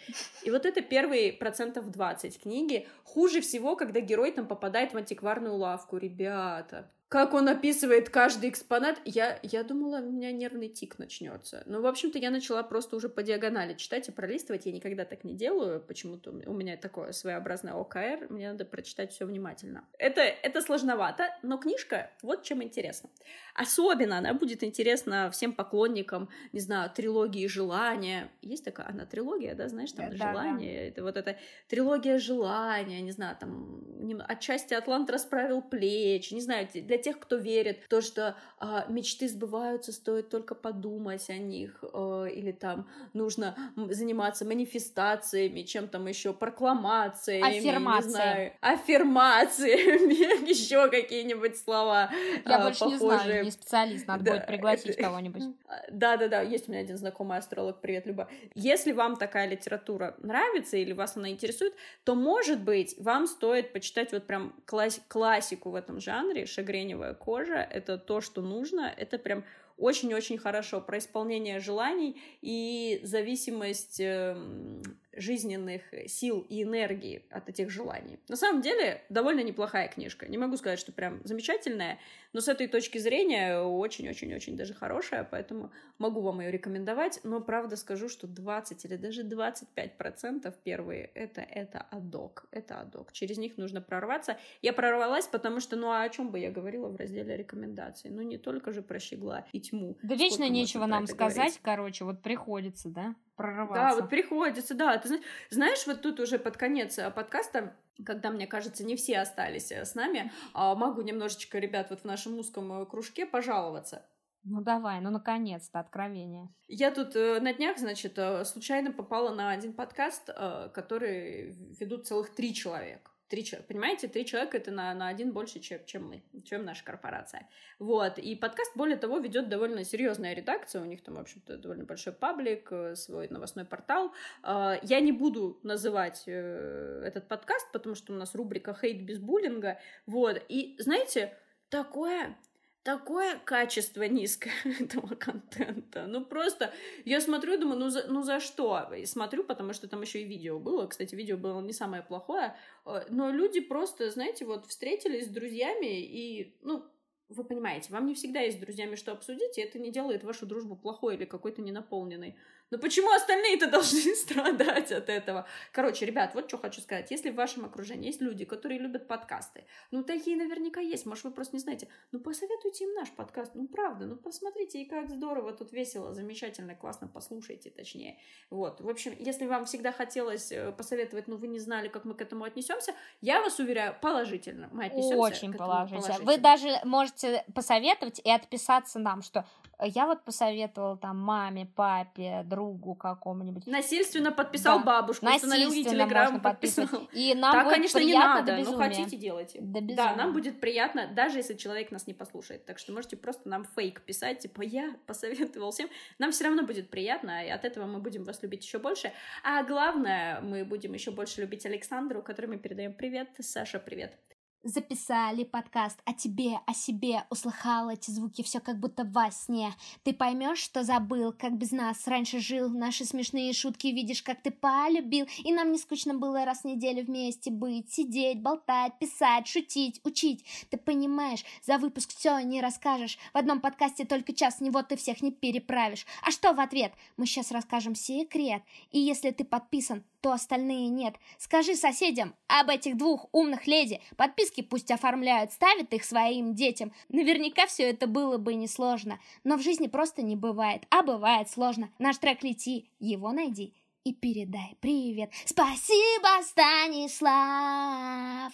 И вот это первые процентов 20 книги. Хуже всего, когда герой там попадает в антикварную лавку, ребят ребята. Как он описывает каждый экспонат, я, я думала, у меня нервный тик начнется. Но, в общем-то, я начала просто уже по диагонали читать и пролистывать. Я никогда так не делаю. Почему-то у меня такое своеобразное ОКР. Мне надо прочитать все внимательно. Это, это сложновато, но книжка вот чем интересна. Особенно она будет интересна всем поклонникам, не знаю, трилогии желания. Есть такая, она трилогия, да, знаешь, там да, желание. Да. Это вот эта трилогия желания, не знаю, там отчасти Атлант расправил плечи, не знаю, для тех, кто верит, то, что а, мечты сбываются, стоит только подумать о них, а, или там нужно заниматься манифестациями, чем там еще, прокламациями, Аффирмации. не знаю, аффирмациями, [laughs] еще какие-нибудь слова Я а, больше не знаю, не специалист, надо будет пригласить кого-нибудь. [laughs] Да-да-да, есть у меня один знакомый астролог, привет, Люба. Если вам такая литература нравится или вас она интересует, то, может быть, вам стоит почитать вот прям класс классику в этом жанре, Шагрень тканевая кожа — это то, что нужно, это прям очень-очень хорошо про исполнение желаний и зависимость эм, жизненных сил и энергии от этих желаний. На самом деле, довольно неплохая книжка. Не могу сказать, что прям замечательная, но с этой точки зрения очень-очень-очень даже хорошая, поэтому могу вам ее рекомендовать. Но правда скажу, что 20 или даже 25 процентов первые это, это адок. Это адок. Через них нужно прорваться. Я прорвалась, потому что, ну а о чем бы я говорила в разделе рекомендаций? Ну не только же про щегла и тьму. Да вечно нечего нам сказать, говорить. короче, вот приходится, да? Прорываться. Да, вот приходится, да. Ты знаешь, вот тут уже под конец э, подкаста когда, мне кажется, не все остались э, с нами, а, могу немножечко, ребят, вот в нашем узком э, кружке пожаловаться. Ну давай, ну наконец-то откровение. Я тут э, на днях, значит, э, случайно попала на один подкаст, э, который ведут целых три человека. Три человека, понимаете, три человека это на, на один больше, чем, чем мы, чем наша корпорация. Вот, и подкаст, более того, ведет довольно серьезная редакция, у них там, в общем-то, довольно большой паблик, э, свой новостной портал. А, я не буду называть э, этот подкаст, потому что у нас рубрика «Хейт без буллинга», вот, и, знаете, такое такое качество низкое [laughs] этого контента. Ну просто я смотрю, думаю, ну за, ну за что? И смотрю, потому что там еще и видео было. Кстати, видео было не самое плохое. Э, но люди просто, знаете, вот встретились с друзьями и, ну, вы понимаете, вам не всегда есть с друзьями что обсудить, и это не делает вашу дружбу плохой или какой-то ненаполненной. Но почему остальные-то должны [laughs] страдать от этого? Короче, ребят, вот что хочу сказать. Если в вашем окружении есть люди, которые любят подкасты, ну, такие наверняка есть, может, вы просто не знаете, ну, посоветуйте им наш подкаст, ну, правда, ну, посмотрите, и как здорово, тут весело, замечательно, классно, послушайте, точнее. Вот, в общем, если вам всегда хотелось э, посоветовать, но вы не знали, как мы к этому отнесемся, я вас уверяю, положительно. Мы отнесемся Очень положительно. положительно. Вы даже можете посоветовать и отписаться нам, что я вот посоветовала там маме, папе, другу какому-нибудь. Насильственно подписал да. бабушку, установил ей телеграм, подписал. И нам так, будет конечно, не надо, но хотите делайте. Да, да, нам будет приятно, даже если человек нас не послушает. Так что можете просто нам фейк писать, типа я посоветовал всем. Нам все равно будет приятно, и от этого мы будем вас любить еще больше. А главное, мы будем еще больше любить Александру, которой мы передаем привет. Саша, привет записали подкаст о тебе, о себе, услыхал эти звуки, все как будто во сне. Ты поймешь, что забыл, как без нас раньше жил, наши смешные шутки видишь, как ты полюбил, и нам не скучно было раз в неделю вместе быть, сидеть, болтать, писать, шутить, учить. Ты понимаешь, за выпуск все не расскажешь, в одном подкасте только час, него ты всех не переправишь. А что в ответ? Мы сейчас расскажем секрет, и если ты подписан, то остальные нет. Скажи соседям об этих двух умных леди. Подписки пусть оформляют, ставят их своим детям. Наверняка все это было бы несложно. Но в жизни просто не бывает. А бывает сложно. Наш трек «Лети», его найди и передай привет. Спасибо, Станислав,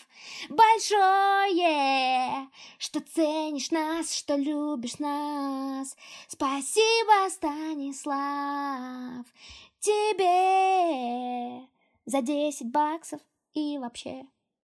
большое, что ценишь нас, что любишь нас. Спасибо, Станислав, тебе за 10 баксов и вообще